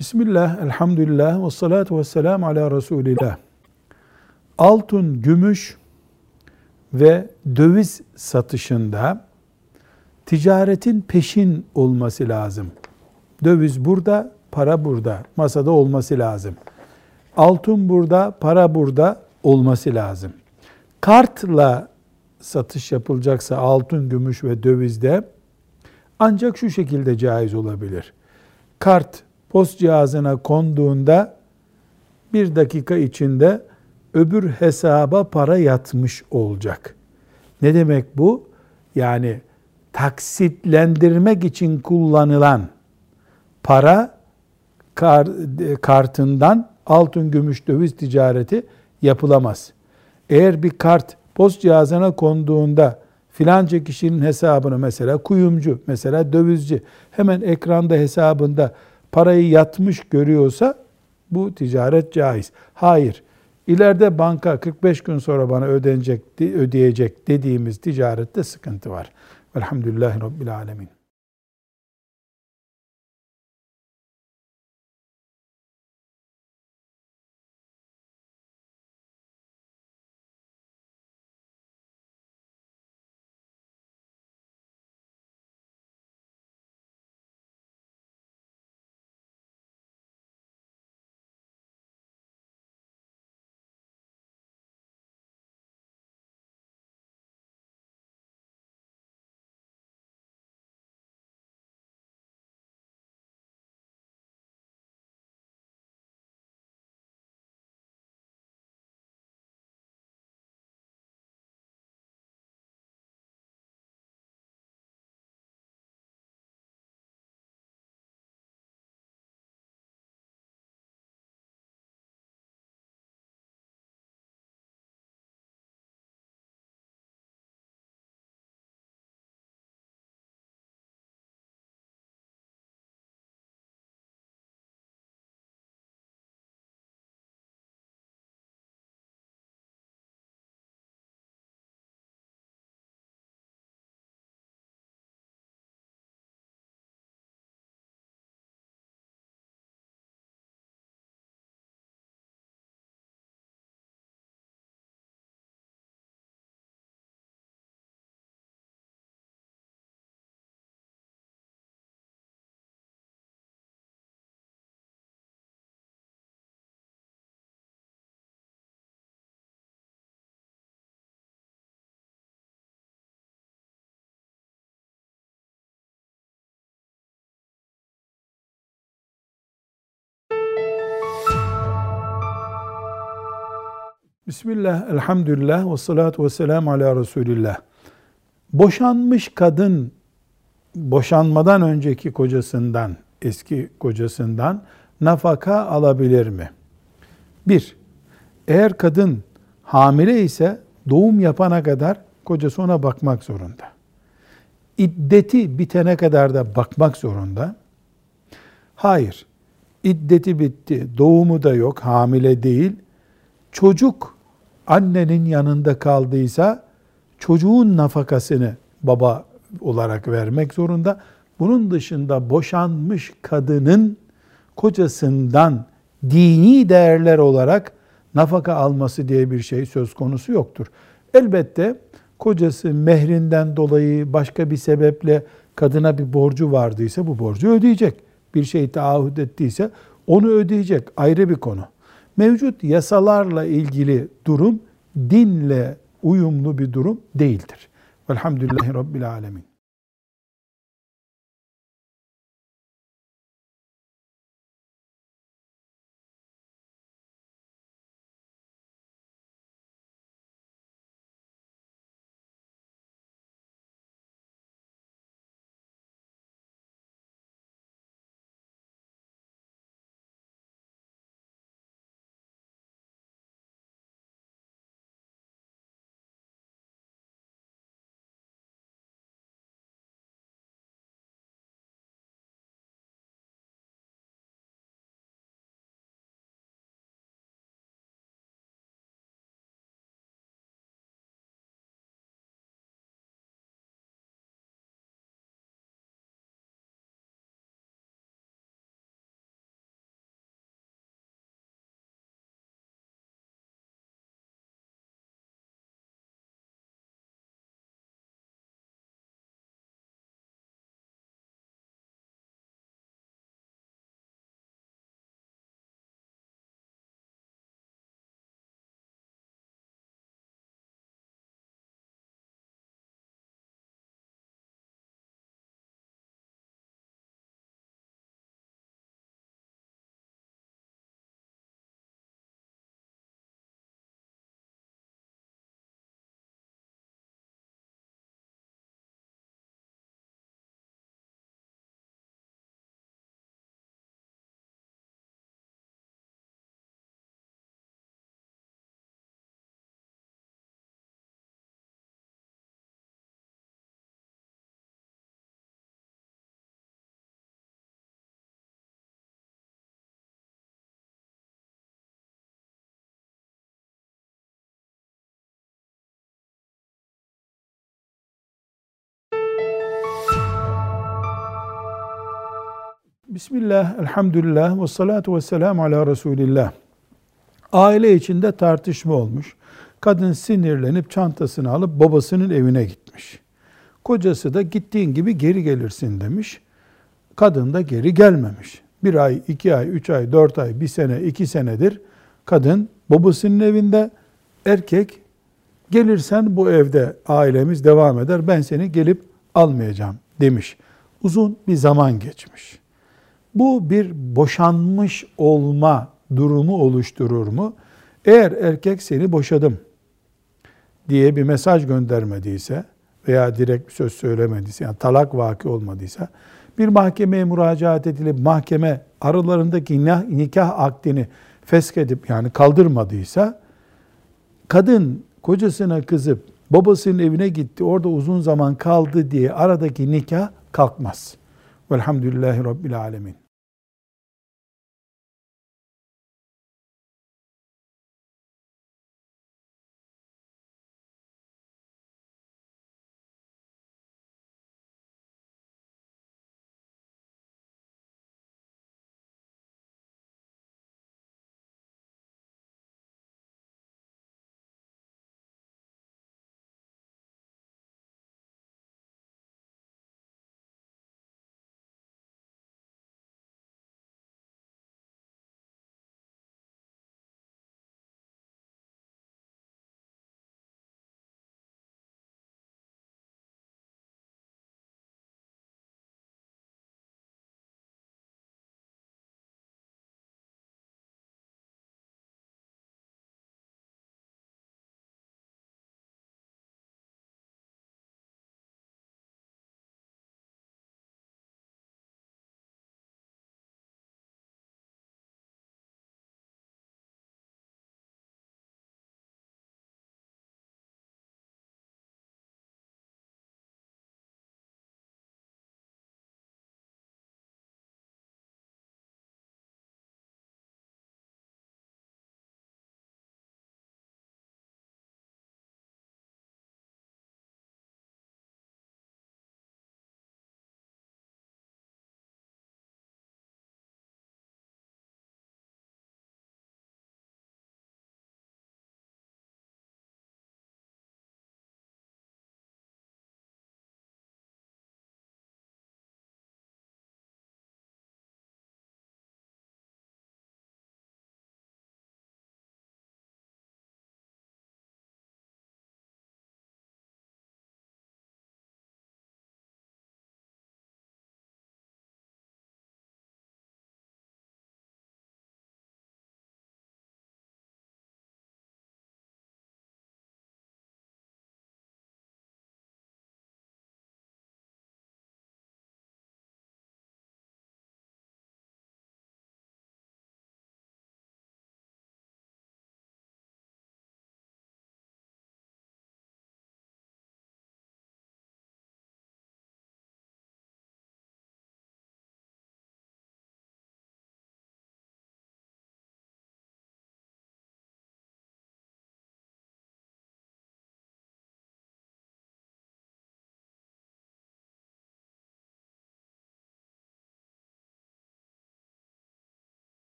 Bismillah, elhamdülillah, ve salatu ve selamu ala Resulillah. Altın, gümüş ve döviz satışında ticaretin peşin olması lazım. Döviz burada, para burada, masada olması lazım. Altın burada, para burada olması lazım. Kartla satış yapılacaksa altın, gümüş ve dövizde ancak şu şekilde caiz olabilir. Kart post cihazına konduğunda bir dakika içinde öbür hesaba para yatmış olacak. Ne demek bu? Yani taksitlendirmek için kullanılan para kartından altın, gümüş, döviz ticareti yapılamaz. Eğer bir kart post cihazına konduğunda filanca kişinin hesabını mesela kuyumcu, mesela dövizci hemen ekranda hesabında parayı yatmış görüyorsa bu ticaret caiz. Hayır. İleride banka 45 gün sonra bana ödenecek, ödeyecek dediğimiz ticarette sıkıntı var. Velhamdülillahi Rabbil Alemin. Bismillah, elhamdülillah ve salatu ve selamu ala Resulillah. Boşanmış kadın, boşanmadan önceki kocasından, eski kocasından nafaka alabilir mi? Bir, eğer kadın hamile ise doğum yapana kadar kocası ona bakmak zorunda. İddeti bitene kadar da bakmak zorunda. Hayır, iddeti bitti, doğumu da yok, hamile değil. Çocuk annenin yanında kaldıysa çocuğun nafakasını baba olarak vermek zorunda. Bunun dışında boşanmış kadının kocasından dini değerler olarak nafaka alması diye bir şey söz konusu yoktur. Elbette kocası mehrinden dolayı başka bir sebeple kadına bir borcu vardıysa bu borcu ödeyecek. Bir şey taahhüt ettiyse onu ödeyecek. Ayrı bir konu mevcut yasalarla ilgili durum dinle uyumlu bir durum değildir. Velhamdülillahi Rabbil Alemin. Bismillah, elhamdülillah ve salatu ve selamu ala Resulillah. Aile içinde tartışma olmuş. Kadın sinirlenip çantasını alıp babasının evine gitmiş. Kocası da gittiğin gibi geri gelirsin demiş. Kadın da geri gelmemiş. Bir ay, iki ay, üç ay, dört ay, bir sene, iki senedir kadın babasının evinde, erkek gelirsen bu evde ailemiz devam eder, ben seni gelip almayacağım demiş. Uzun bir zaman geçmiş. Bu bir boşanmış olma durumu oluşturur mu? Eğer erkek seni boşadım diye bir mesaj göndermediyse veya direkt bir söz söylemediyse, yani talak vaki olmadıysa, bir mahkemeye müracaat edilip mahkeme aralarındaki nikah akdini feshedip yani kaldırmadıysa, kadın kocasına kızıp babasının evine gitti, orada uzun zaman kaldı diye aradaki nikah kalkmaz. Velhamdülillahi Rabbil Alemin.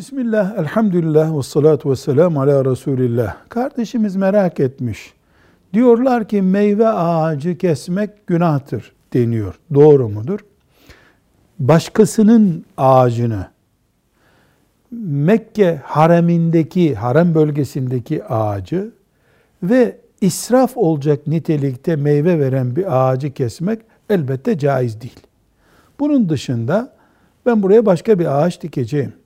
Bismillah, elhamdülillah ve salatu ve selamu ala Resulillah. Kardeşimiz merak etmiş. Diyorlar ki meyve ağacı kesmek günahtır deniyor. Doğru mudur? Başkasının ağacını Mekke haremindeki, harem bölgesindeki ağacı ve israf olacak nitelikte meyve veren bir ağacı kesmek elbette caiz değil. Bunun dışında ben buraya başka bir ağaç dikeceğim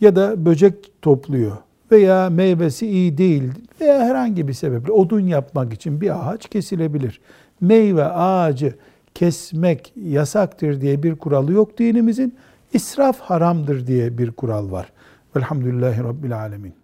ya da böcek topluyor veya meyvesi iyi değil veya herhangi bir sebeple odun yapmak için bir ağaç kesilebilir. Meyve ağacı kesmek yasaktır diye bir kuralı yok dinimizin. İsraf haramdır diye bir kural var. Velhamdülillahi Rabbil Alemin.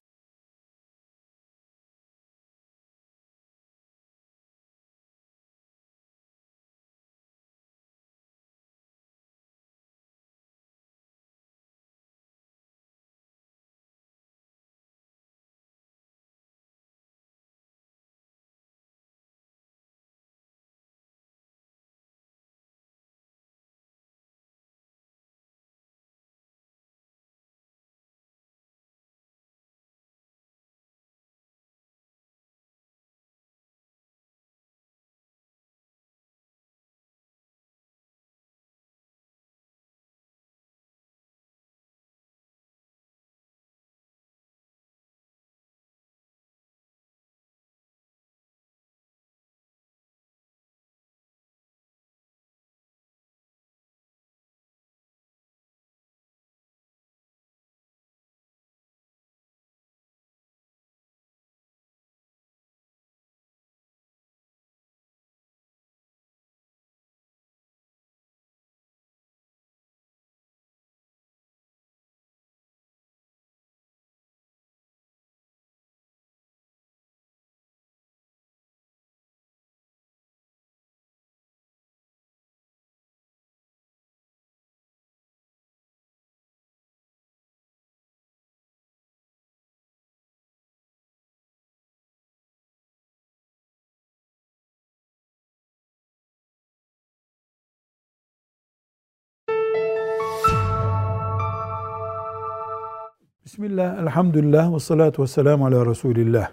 Bismillah, elhamdülillah ve salatu ve selamu ala Resulillah.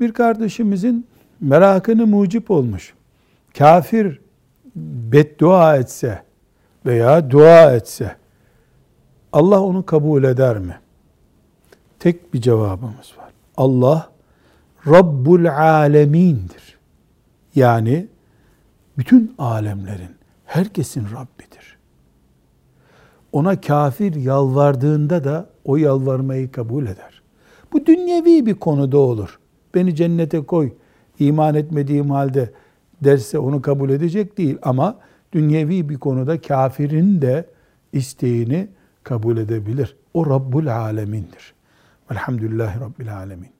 Bir kardeşimizin merakını mucip olmuş. Kafir beddua etse veya dua etse Allah onu kabul eder mi? Tek bir cevabımız var. Allah Rabbul Alemin'dir. Yani bütün alemlerin, herkesin Rabbidir. Ona kafir yalvardığında da o yalvarmayı kabul eder. Bu dünyevi bir konuda olur. Beni cennete koy, iman etmediğim halde derse onu kabul edecek değil ama dünyevi bir konuda kafirin de isteğini kabul edebilir. O Rabbul Alemin'dir. Velhamdülillahi Rabbil Alemin.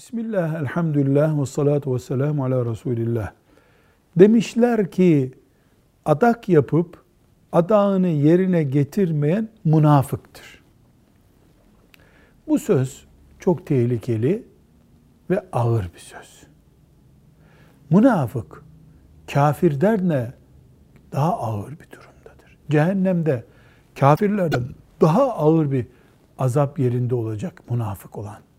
Bismillah, elhamdülillah ve salatu ve selamu ala Resulillah. Demişler ki adak yapıp adağını yerine getirmeyen münafıktır. Bu söz çok tehlikeli ve ağır bir söz. Münafık kafirden ne daha ağır bir durumdadır. Cehennemde kafirlerden daha ağır bir azap yerinde olacak münafık olan.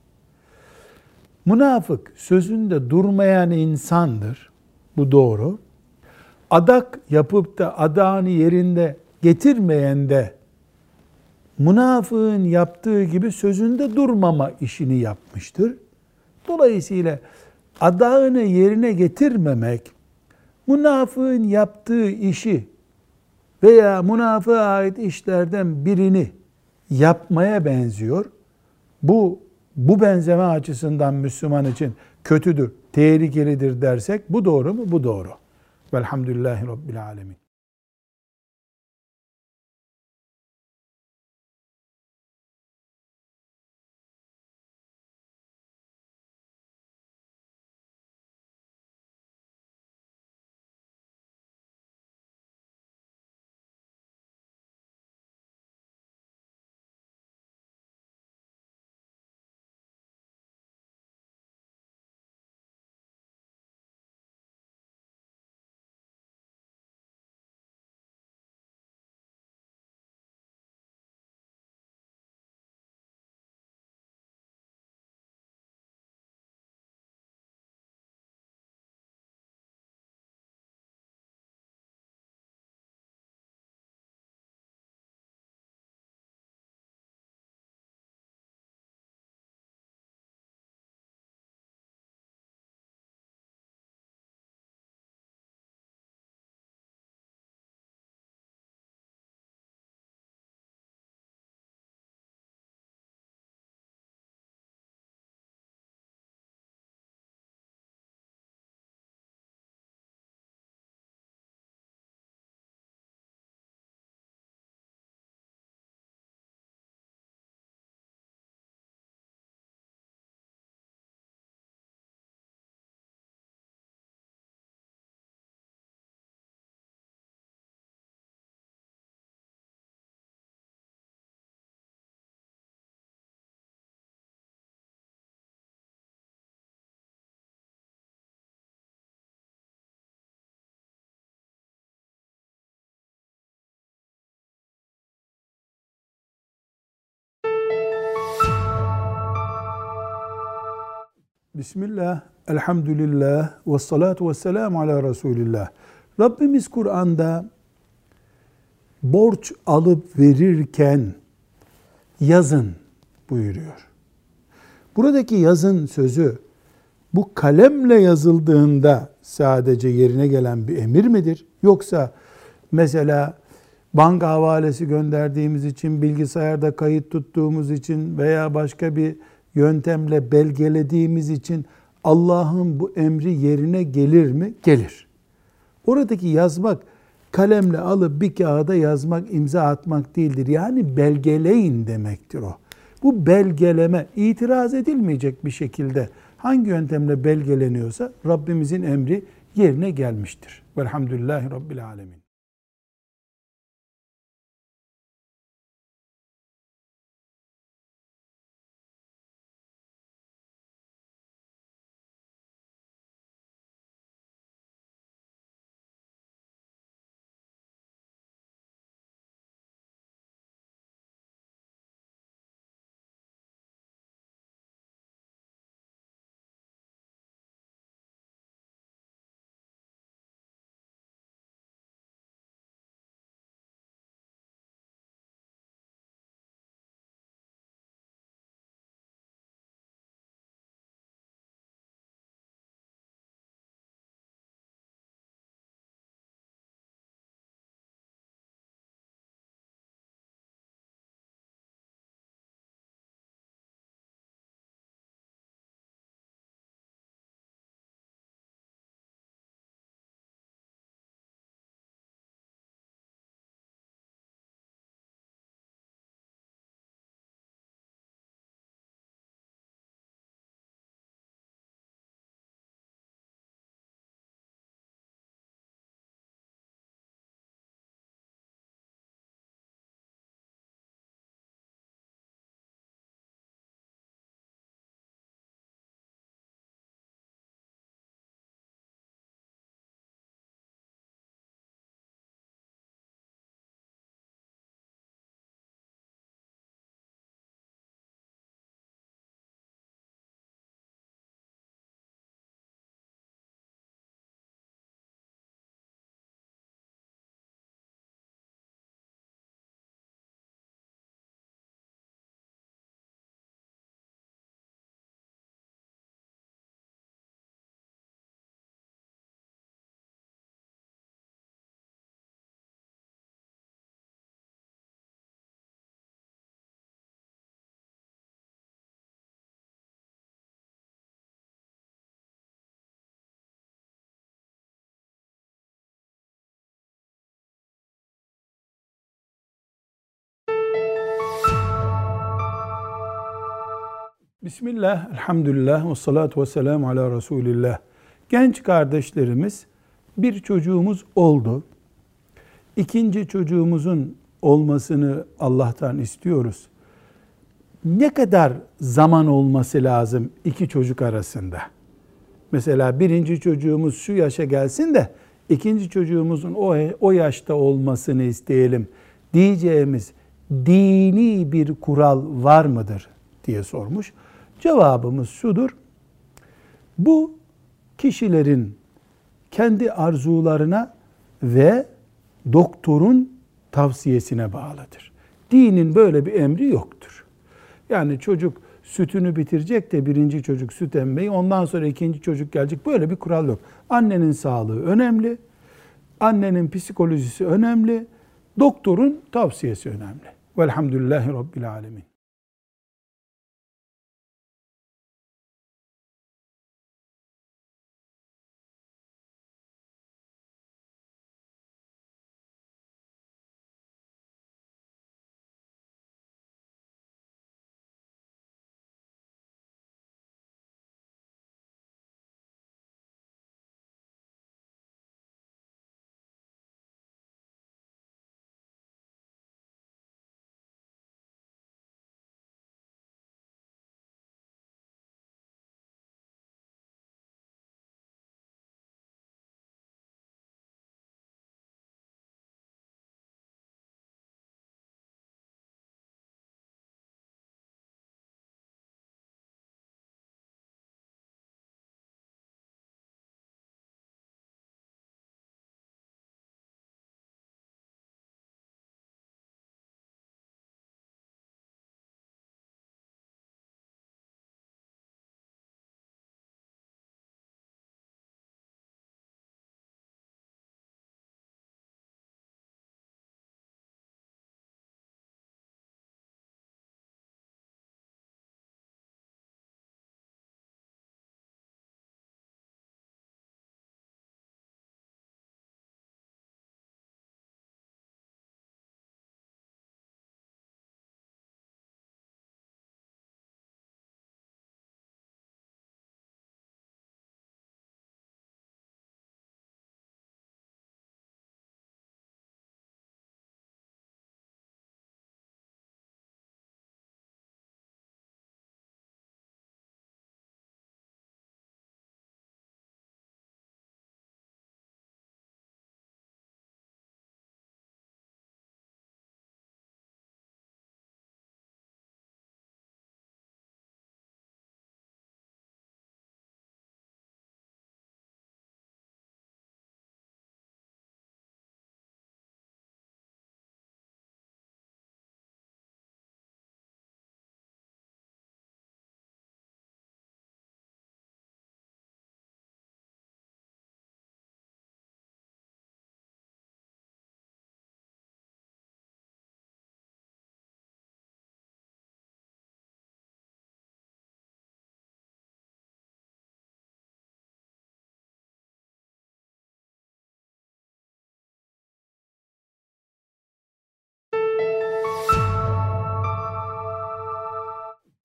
Münafık sözünde durmayan insandır. Bu doğru. Adak yapıp da adağını yerinde getirmeyen de münafığın yaptığı gibi sözünde durmama işini yapmıştır. Dolayısıyla adağını yerine getirmemek, münafığın yaptığı işi veya münafığa ait işlerden birini yapmaya benziyor. Bu bu benzeme açısından Müslüman için kötüdür, tehlikelidir dersek bu doğru mu? Bu doğru. Velhamdülillahi Rabbil Alemin. Bismillah, elhamdülillah, ve salatu ve selamu ala Resulillah. Rabbimiz Kur'an'da borç alıp verirken yazın buyuruyor. Buradaki yazın sözü bu kalemle yazıldığında sadece yerine gelen bir emir midir? Yoksa mesela banka havalesi gönderdiğimiz için, bilgisayarda kayıt tuttuğumuz için veya başka bir yöntemle belgelediğimiz için Allah'ın bu emri yerine gelir mi? Gelir. Oradaki yazmak kalemle alıp bir kağıda yazmak, imza atmak değildir. Yani belgeleyin demektir o. Bu belgeleme itiraz edilmeyecek bir şekilde hangi yöntemle belgeleniyorsa Rabbimizin emri yerine gelmiştir. Velhamdülillahi Rabbil Alemin. Bismillah, elhamdülillah, ve salatu ve selamu ala Resulillah. Genç kardeşlerimiz, bir çocuğumuz oldu. İkinci çocuğumuzun olmasını Allah'tan istiyoruz. Ne kadar zaman olması lazım iki çocuk arasında? Mesela birinci çocuğumuz şu yaşa gelsin de ikinci çocuğumuzun o, o yaşta olmasını isteyelim diyeceğimiz dini bir kural var mıdır diye sormuş. Cevabımız şudur. Bu kişilerin kendi arzularına ve doktorun tavsiyesine bağlıdır. Dinin böyle bir emri yoktur. Yani çocuk sütünü bitirecek de birinci çocuk süt emmeyi ondan sonra ikinci çocuk gelecek. Böyle bir kural yok. Annenin sağlığı önemli. Annenin psikolojisi önemli. Doktorun tavsiyesi önemli. Velhamdülillahi Rabbil Alemin.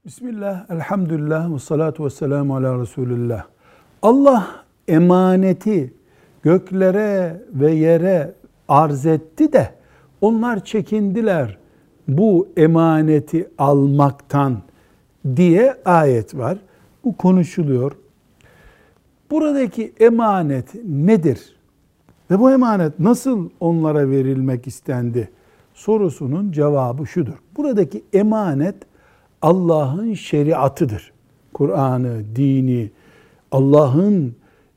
Bismillah, elhamdülillah ve salatu ve selamu ala Resulillah. Allah emaneti göklere ve yere arz etti de onlar çekindiler bu emaneti almaktan diye ayet var. Bu konuşuluyor. Buradaki emanet nedir? Ve bu emanet nasıl onlara verilmek istendi? Sorusunun cevabı şudur. Buradaki emanet Allah'ın şeriatıdır. Kur'an'ı, dini, Allah'ın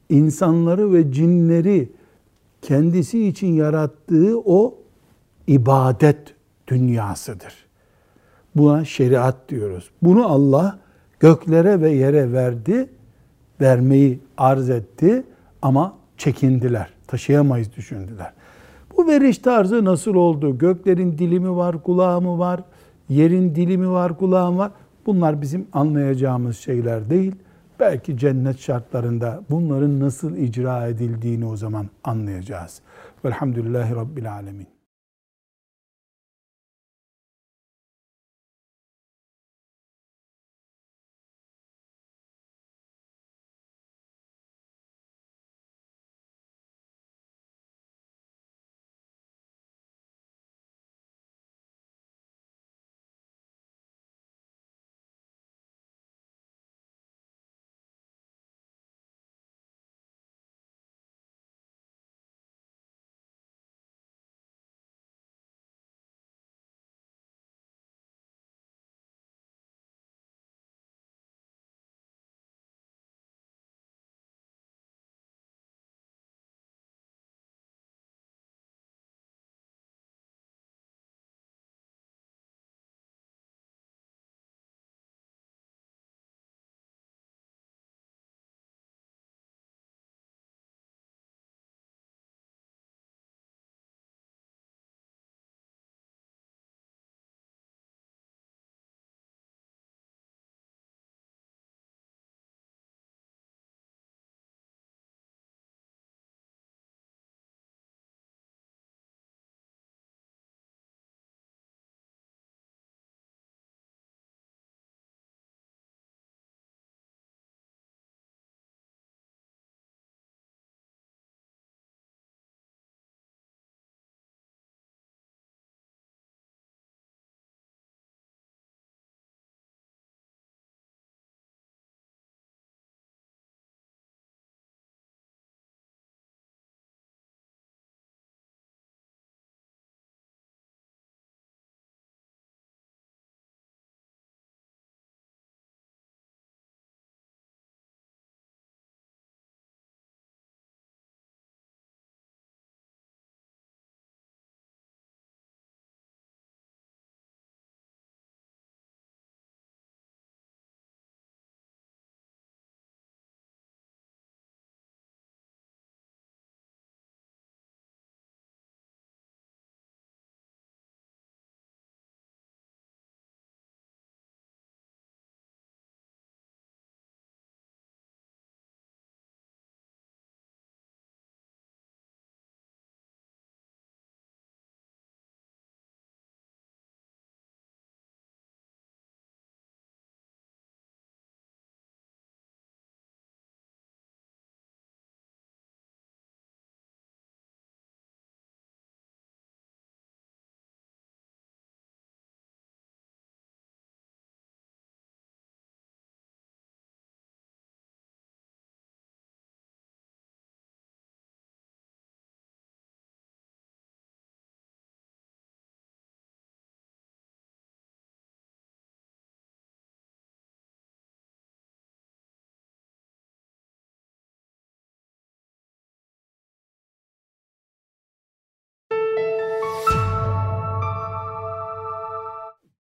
insanları ve cinleri kendisi için yarattığı o ibadet dünyasıdır. Buna şeriat diyoruz. Bunu Allah göklere ve yere verdi, vermeyi arz etti ama çekindiler. Taşıyamayız düşündüler. Bu veriş tarzı nasıl oldu? Göklerin dilimi var, kulağı mı var? Yerin dilimi var, kulağı var? Bunlar bizim anlayacağımız şeyler değil. Belki cennet şartlarında bunların nasıl icra edildiğini o zaman anlayacağız. Velhamdülillahi Rabbil Alemin.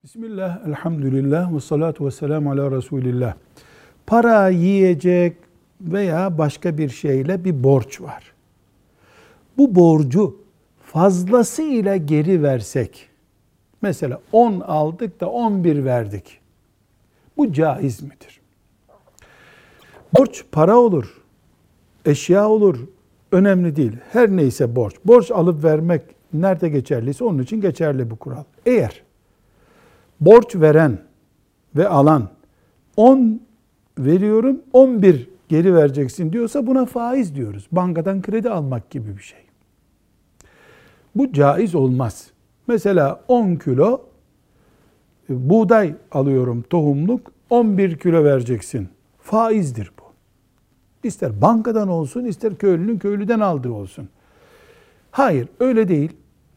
Bismillah, elhamdülillah ve salatu ve selamu ala Resulillah. Para, yiyecek veya başka bir şeyle bir borç var. Bu borcu fazlasıyla geri versek, mesela 10 aldık da 11 verdik. Bu caiz midir? Borç para olur, eşya olur, önemli değil. Her neyse borç. Borç alıp vermek nerede geçerliyse onun için geçerli bu kural. Eğer borç veren ve alan 10 veriyorum 11 geri vereceksin diyorsa buna faiz diyoruz. Bankadan kredi almak gibi bir şey. Bu caiz olmaz. Mesela 10 kilo e, buğday alıyorum tohumluk 11 kilo vereceksin. Faizdir bu. İster bankadan olsun ister köylünün köylüden aldığı olsun. Hayır öyle değil.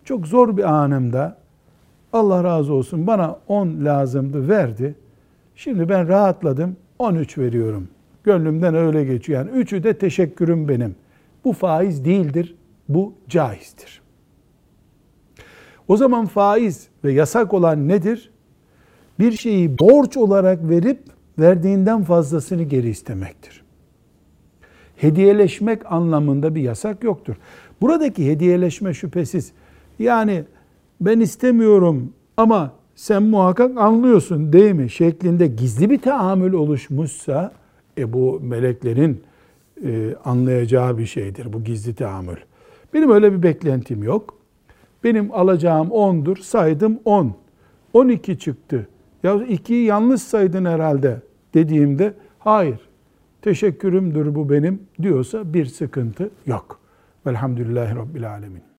Çok zor bir anımda Allah razı olsun bana 10 lazımdı verdi. Şimdi ben rahatladım 13 veriyorum. Gönlümden öyle geçiyor. Yani üçü de teşekkürüm benim. Bu faiz değildir. Bu caizdir. O zaman faiz ve yasak olan nedir? Bir şeyi borç olarak verip verdiğinden fazlasını geri istemektir. Hediyeleşmek anlamında bir yasak yoktur. Buradaki hediyeleşme şüphesiz yani ben istemiyorum ama sen muhakkak anlıyorsun değil mi şeklinde gizli bir tahammül oluşmuşsa e bu meleklerin e, anlayacağı bir şeydir bu gizli tahammül. Benim öyle bir beklentim yok. Benim alacağım 10'dur. Saydım 10. 12 çıktı. Ya 2'yi yanlış saydın herhalde dediğimde hayır teşekkürümdür bu benim diyorsa bir sıkıntı yok. Velhamdülillahi Rabbil Alemin.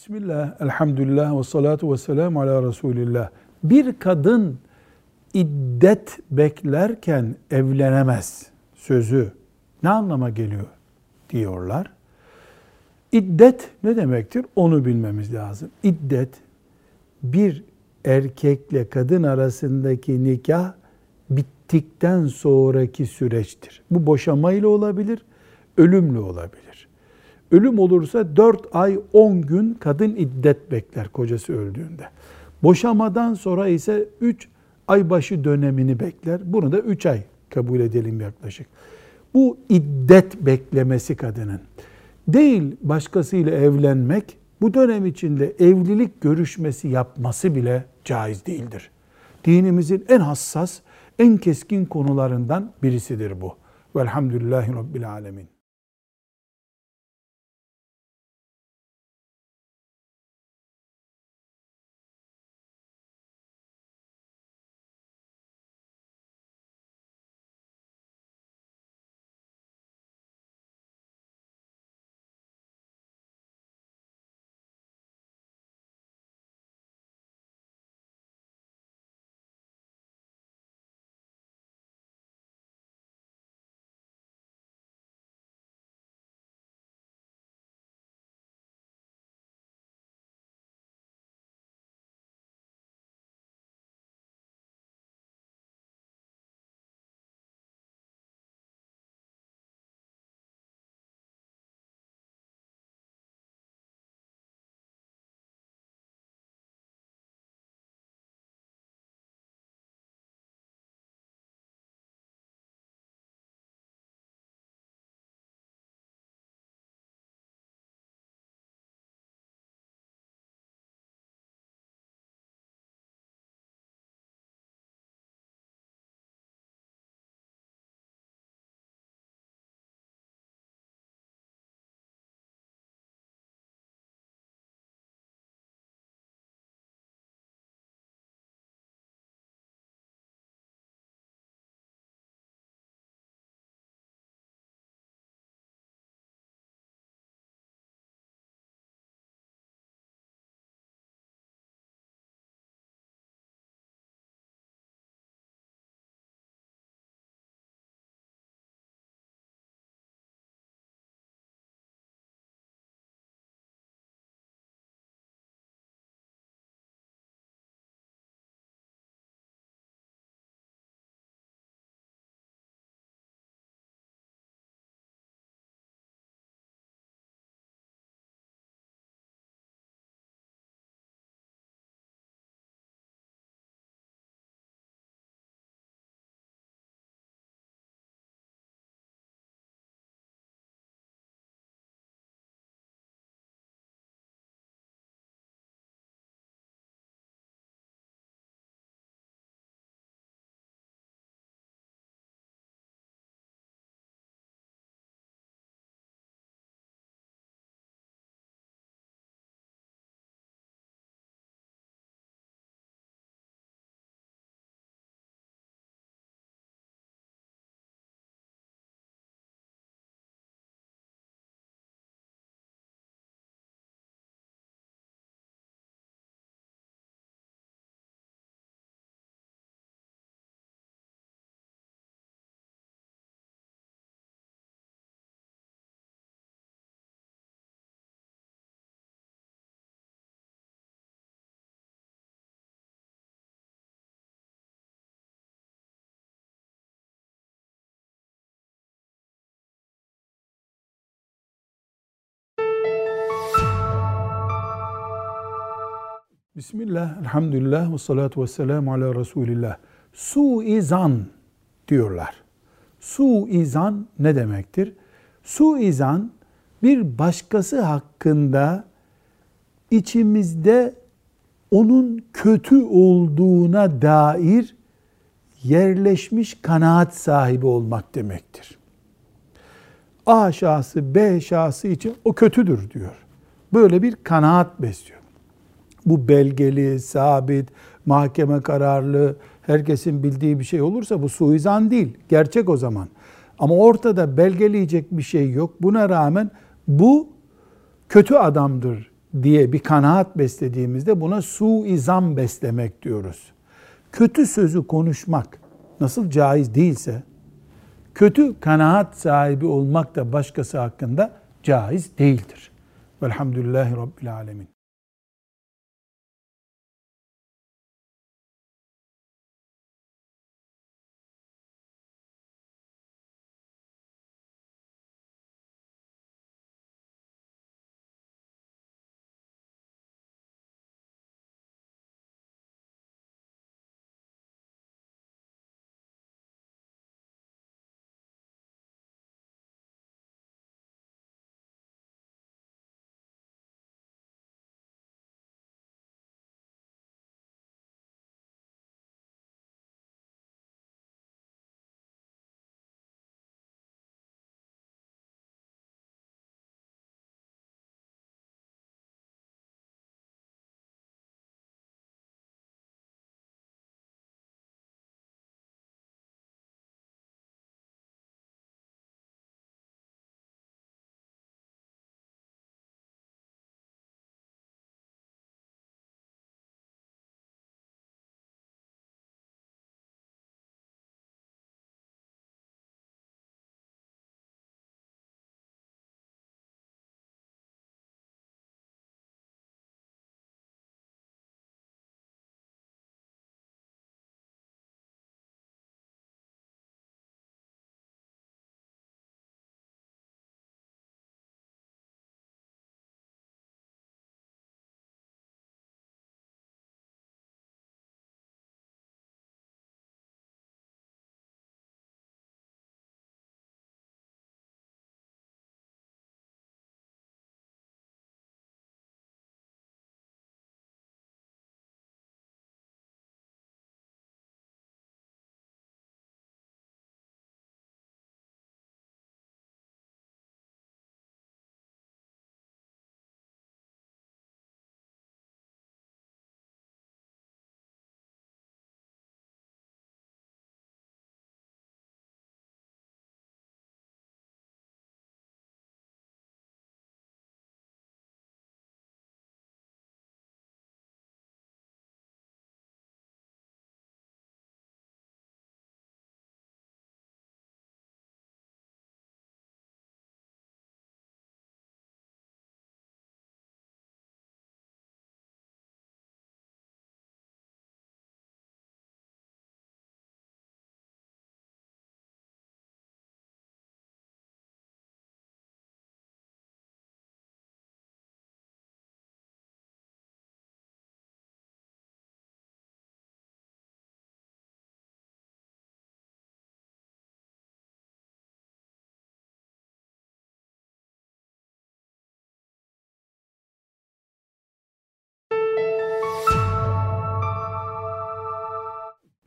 Bismillah, elhamdülillah ve salatu ve selamu ala Resulillah. Bir kadın iddet beklerken evlenemez sözü ne anlama geliyor diyorlar. İddet ne demektir? Onu bilmemiz lazım. İddet bir erkekle kadın arasındaki nikah bittikten sonraki süreçtir. Bu boşamayla olabilir, ölümle olabilir. Ölüm olursa 4 ay 10 gün kadın iddet bekler kocası öldüğünde. Boşamadan sonra ise 3 ay başı dönemini bekler. Bunu da 3 ay kabul edelim yaklaşık. Bu iddet beklemesi kadının. Değil başkasıyla evlenmek, bu dönem içinde evlilik görüşmesi yapması bile caiz değildir. Dinimizin en hassas, en keskin konularından birisidir bu. Velhamdülillahi Rabbil Alemin. Bismillah, elhamdülillah ve salatu ve selamu ala Resulillah. Suizan diyorlar. Suizan ne demektir? Suizan bir başkası hakkında içimizde onun kötü olduğuna dair yerleşmiş kanaat sahibi olmak demektir. A şahsı B şahsı için o kötüdür diyor. Böyle bir kanaat besliyor. Bu belgeli, sabit, mahkeme kararlı, herkesin bildiği bir şey olursa bu suizan değil. Gerçek o zaman. Ama ortada belgeleyecek bir şey yok. Buna rağmen bu kötü adamdır diye bir kanaat beslediğimizde buna suizan beslemek diyoruz. Kötü sözü konuşmak nasıl caiz değilse kötü kanaat sahibi olmak da başkası hakkında caiz değildir. Velhamdülillahi Rabbil Alemin.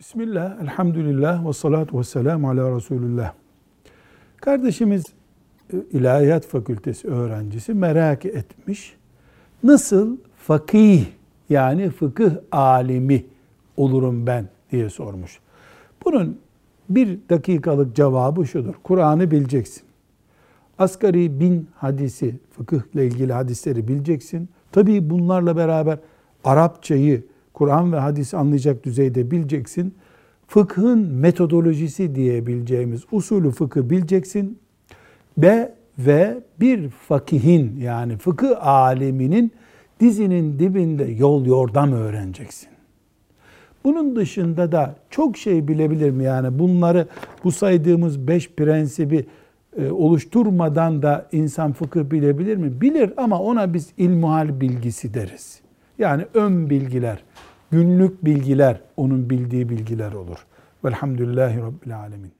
Bismillah, elhamdülillah ve salatu ve selamu ala Resulullah. Kardeşimiz e, İlahiyat Fakültesi öğrencisi merak etmiş. Nasıl fakih yani fıkıh alimi olurum ben diye sormuş. Bunun bir dakikalık cevabı şudur. Kur'an'ı bileceksin. Asgari bin hadisi, fıkıhla ilgili hadisleri bileceksin. Tabii bunlarla beraber Arapçayı, Kur'an ve hadis anlayacak düzeyde bileceksin. Fıkhın metodolojisi diyebileceğimiz usulü fıkı bileceksin. Ve ve bir fakihin yani fıkıh aleminin dizinin dibinde yol yordam öğreneceksin. Bunun dışında da çok şey bilebilir mi? Yani bunları bu saydığımız beş prensibi e, oluşturmadan da insan fıkıh bilebilir mi? Bilir ama ona biz ilmuhal bilgisi deriz. Yani ön bilgiler, günlük bilgiler onun bildiği bilgiler olur. Velhamdülillahi Rabbil Alemin.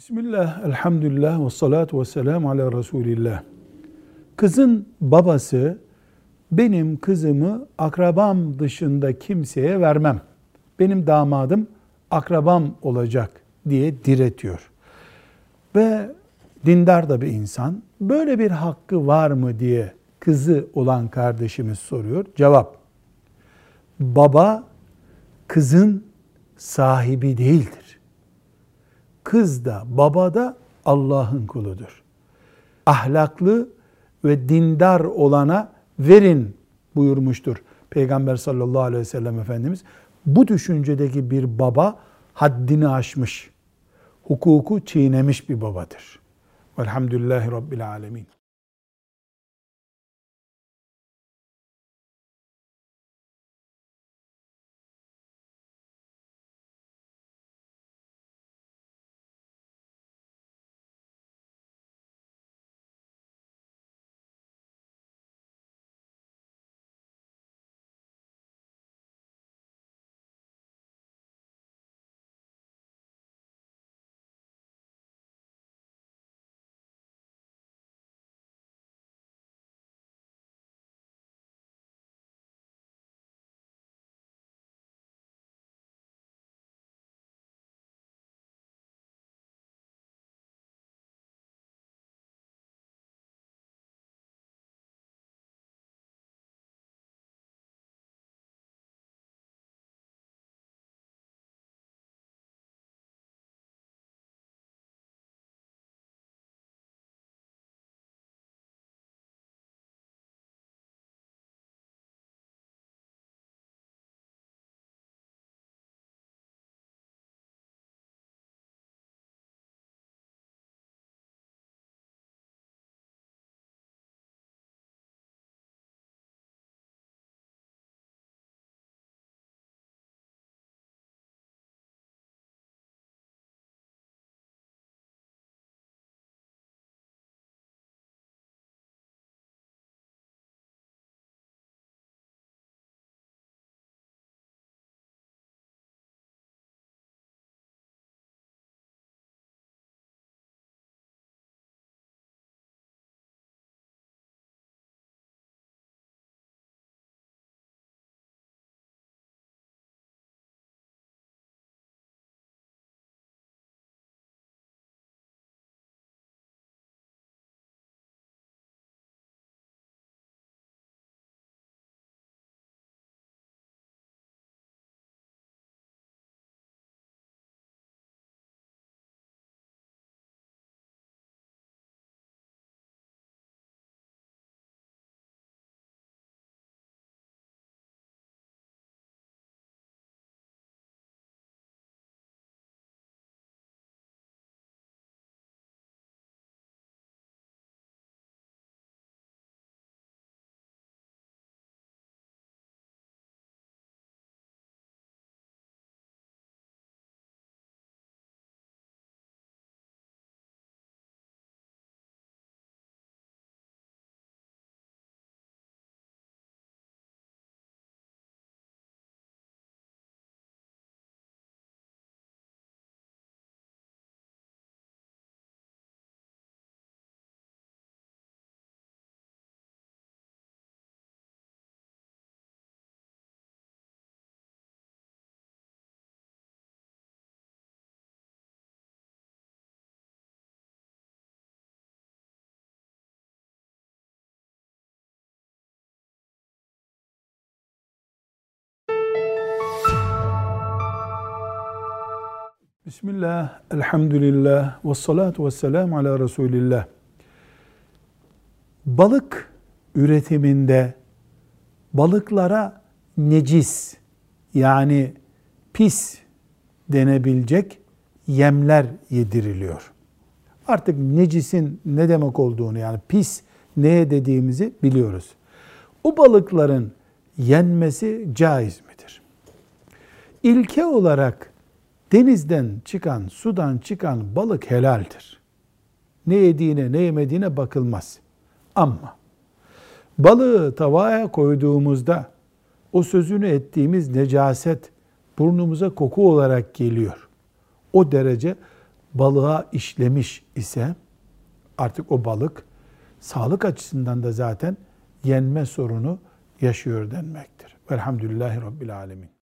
Bismillah, elhamdülillah ve salatu ve selamu ala Resulillah. Kızın babası benim kızımı akrabam dışında kimseye vermem. Benim damadım akrabam olacak diye diretiyor. Ve dindar da bir insan. Böyle bir hakkı var mı diye kızı olan kardeşimiz soruyor. Cevap. Baba kızın sahibi değildir kız da baba da Allah'ın kuludur. Ahlaklı ve dindar olana verin buyurmuştur Peygamber sallallahu aleyhi ve sellem Efendimiz. Bu düşüncedeki bir baba haddini aşmış, hukuku çiğnemiş bir babadır. Velhamdülillahi Rabbil Alemin. Bismillah, elhamdülillah, ve salatu ve selamu ala Resulillah. Balık üretiminde balıklara necis yani pis denebilecek yemler yediriliyor. Artık necisin ne demek olduğunu yani pis neye dediğimizi biliyoruz. O balıkların yenmesi caiz midir? İlke olarak denizden çıkan, sudan çıkan balık helaldir. Ne yediğine, ne yemediğine bakılmaz. Ama balığı tavaya koyduğumuzda o sözünü ettiğimiz necaset burnumuza koku olarak geliyor. O derece balığa işlemiş ise artık o balık sağlık açısından da zaten yenme sorunu yaşıyor denmektir. Velhamdülillahi Rabbil Alemin.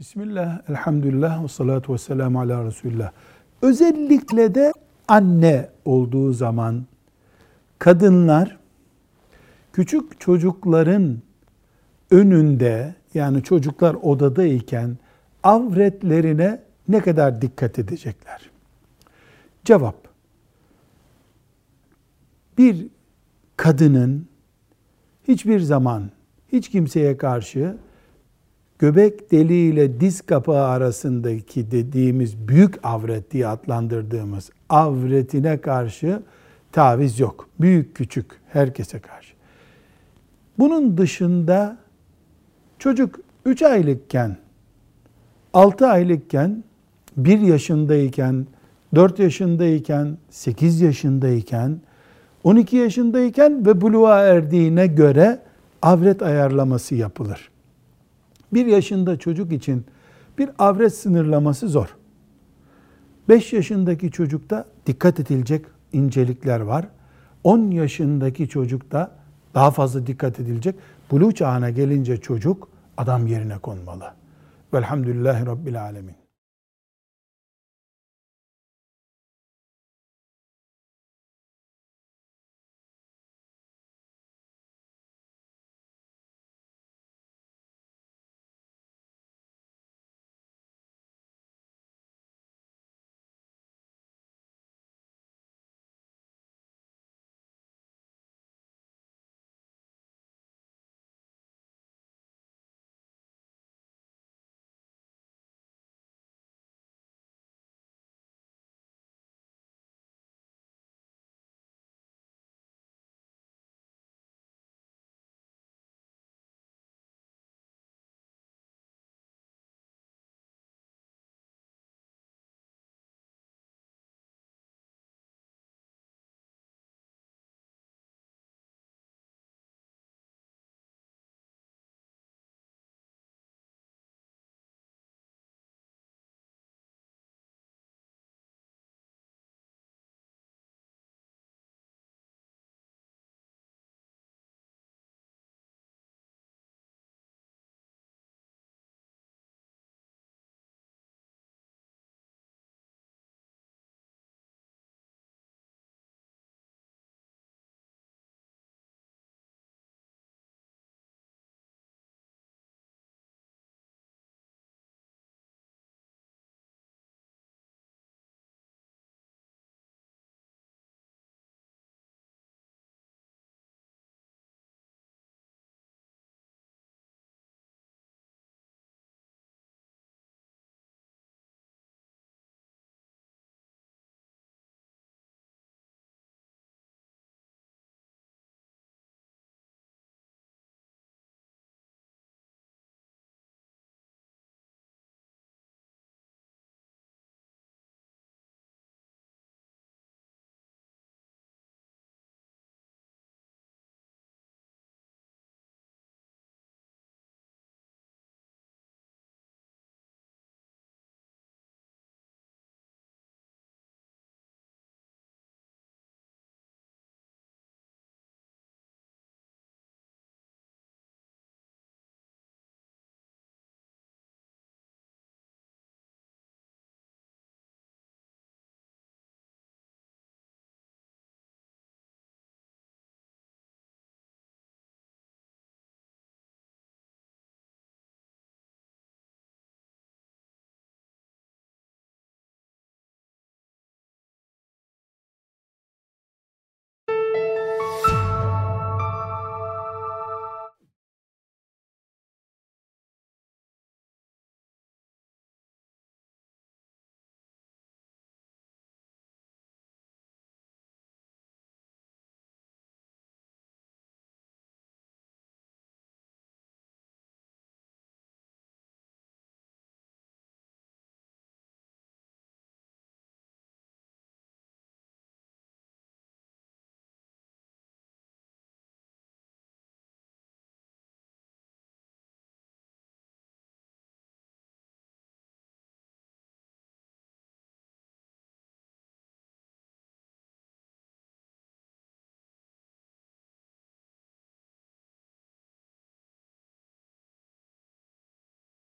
Bismillah, elhamdülillah ve salatu ve selamu ala Resulullah. Özellikle de anne olduğu zaman kadınlar küçük çocukların önünde yani çocuklar odadayken avretlerine ne kadar dikkat edecekler? Cevap. Bir kadının hiçbir zaman hiç kimseye karşı göbek deliği ile diz kapağı arasındaki dediğimiz büyük avret diye adlandırdığımız avretine karşı taviz yok. Büyük küçük herkese karşı. Bunun dışında çocuk 3 aylıkken, 6 aylıkken, 1 yaşındayken, 4 yaşındayken, 8 yaşındayken, 12 yaşındayken ve buluğa erdiğine göre avret ayarlaması yapılır. 1 yaşında çocuk için bir avret sınırlaması zor. 5 yaşındaki çocukta dikkat edilecek incelikler var. 10 yaşındaki çocukta daha fazla dikkat edilecek. Buluğ çağına gelince çocuk adam yerine konmalı. Velhamdülillahi Rabbil Alemin.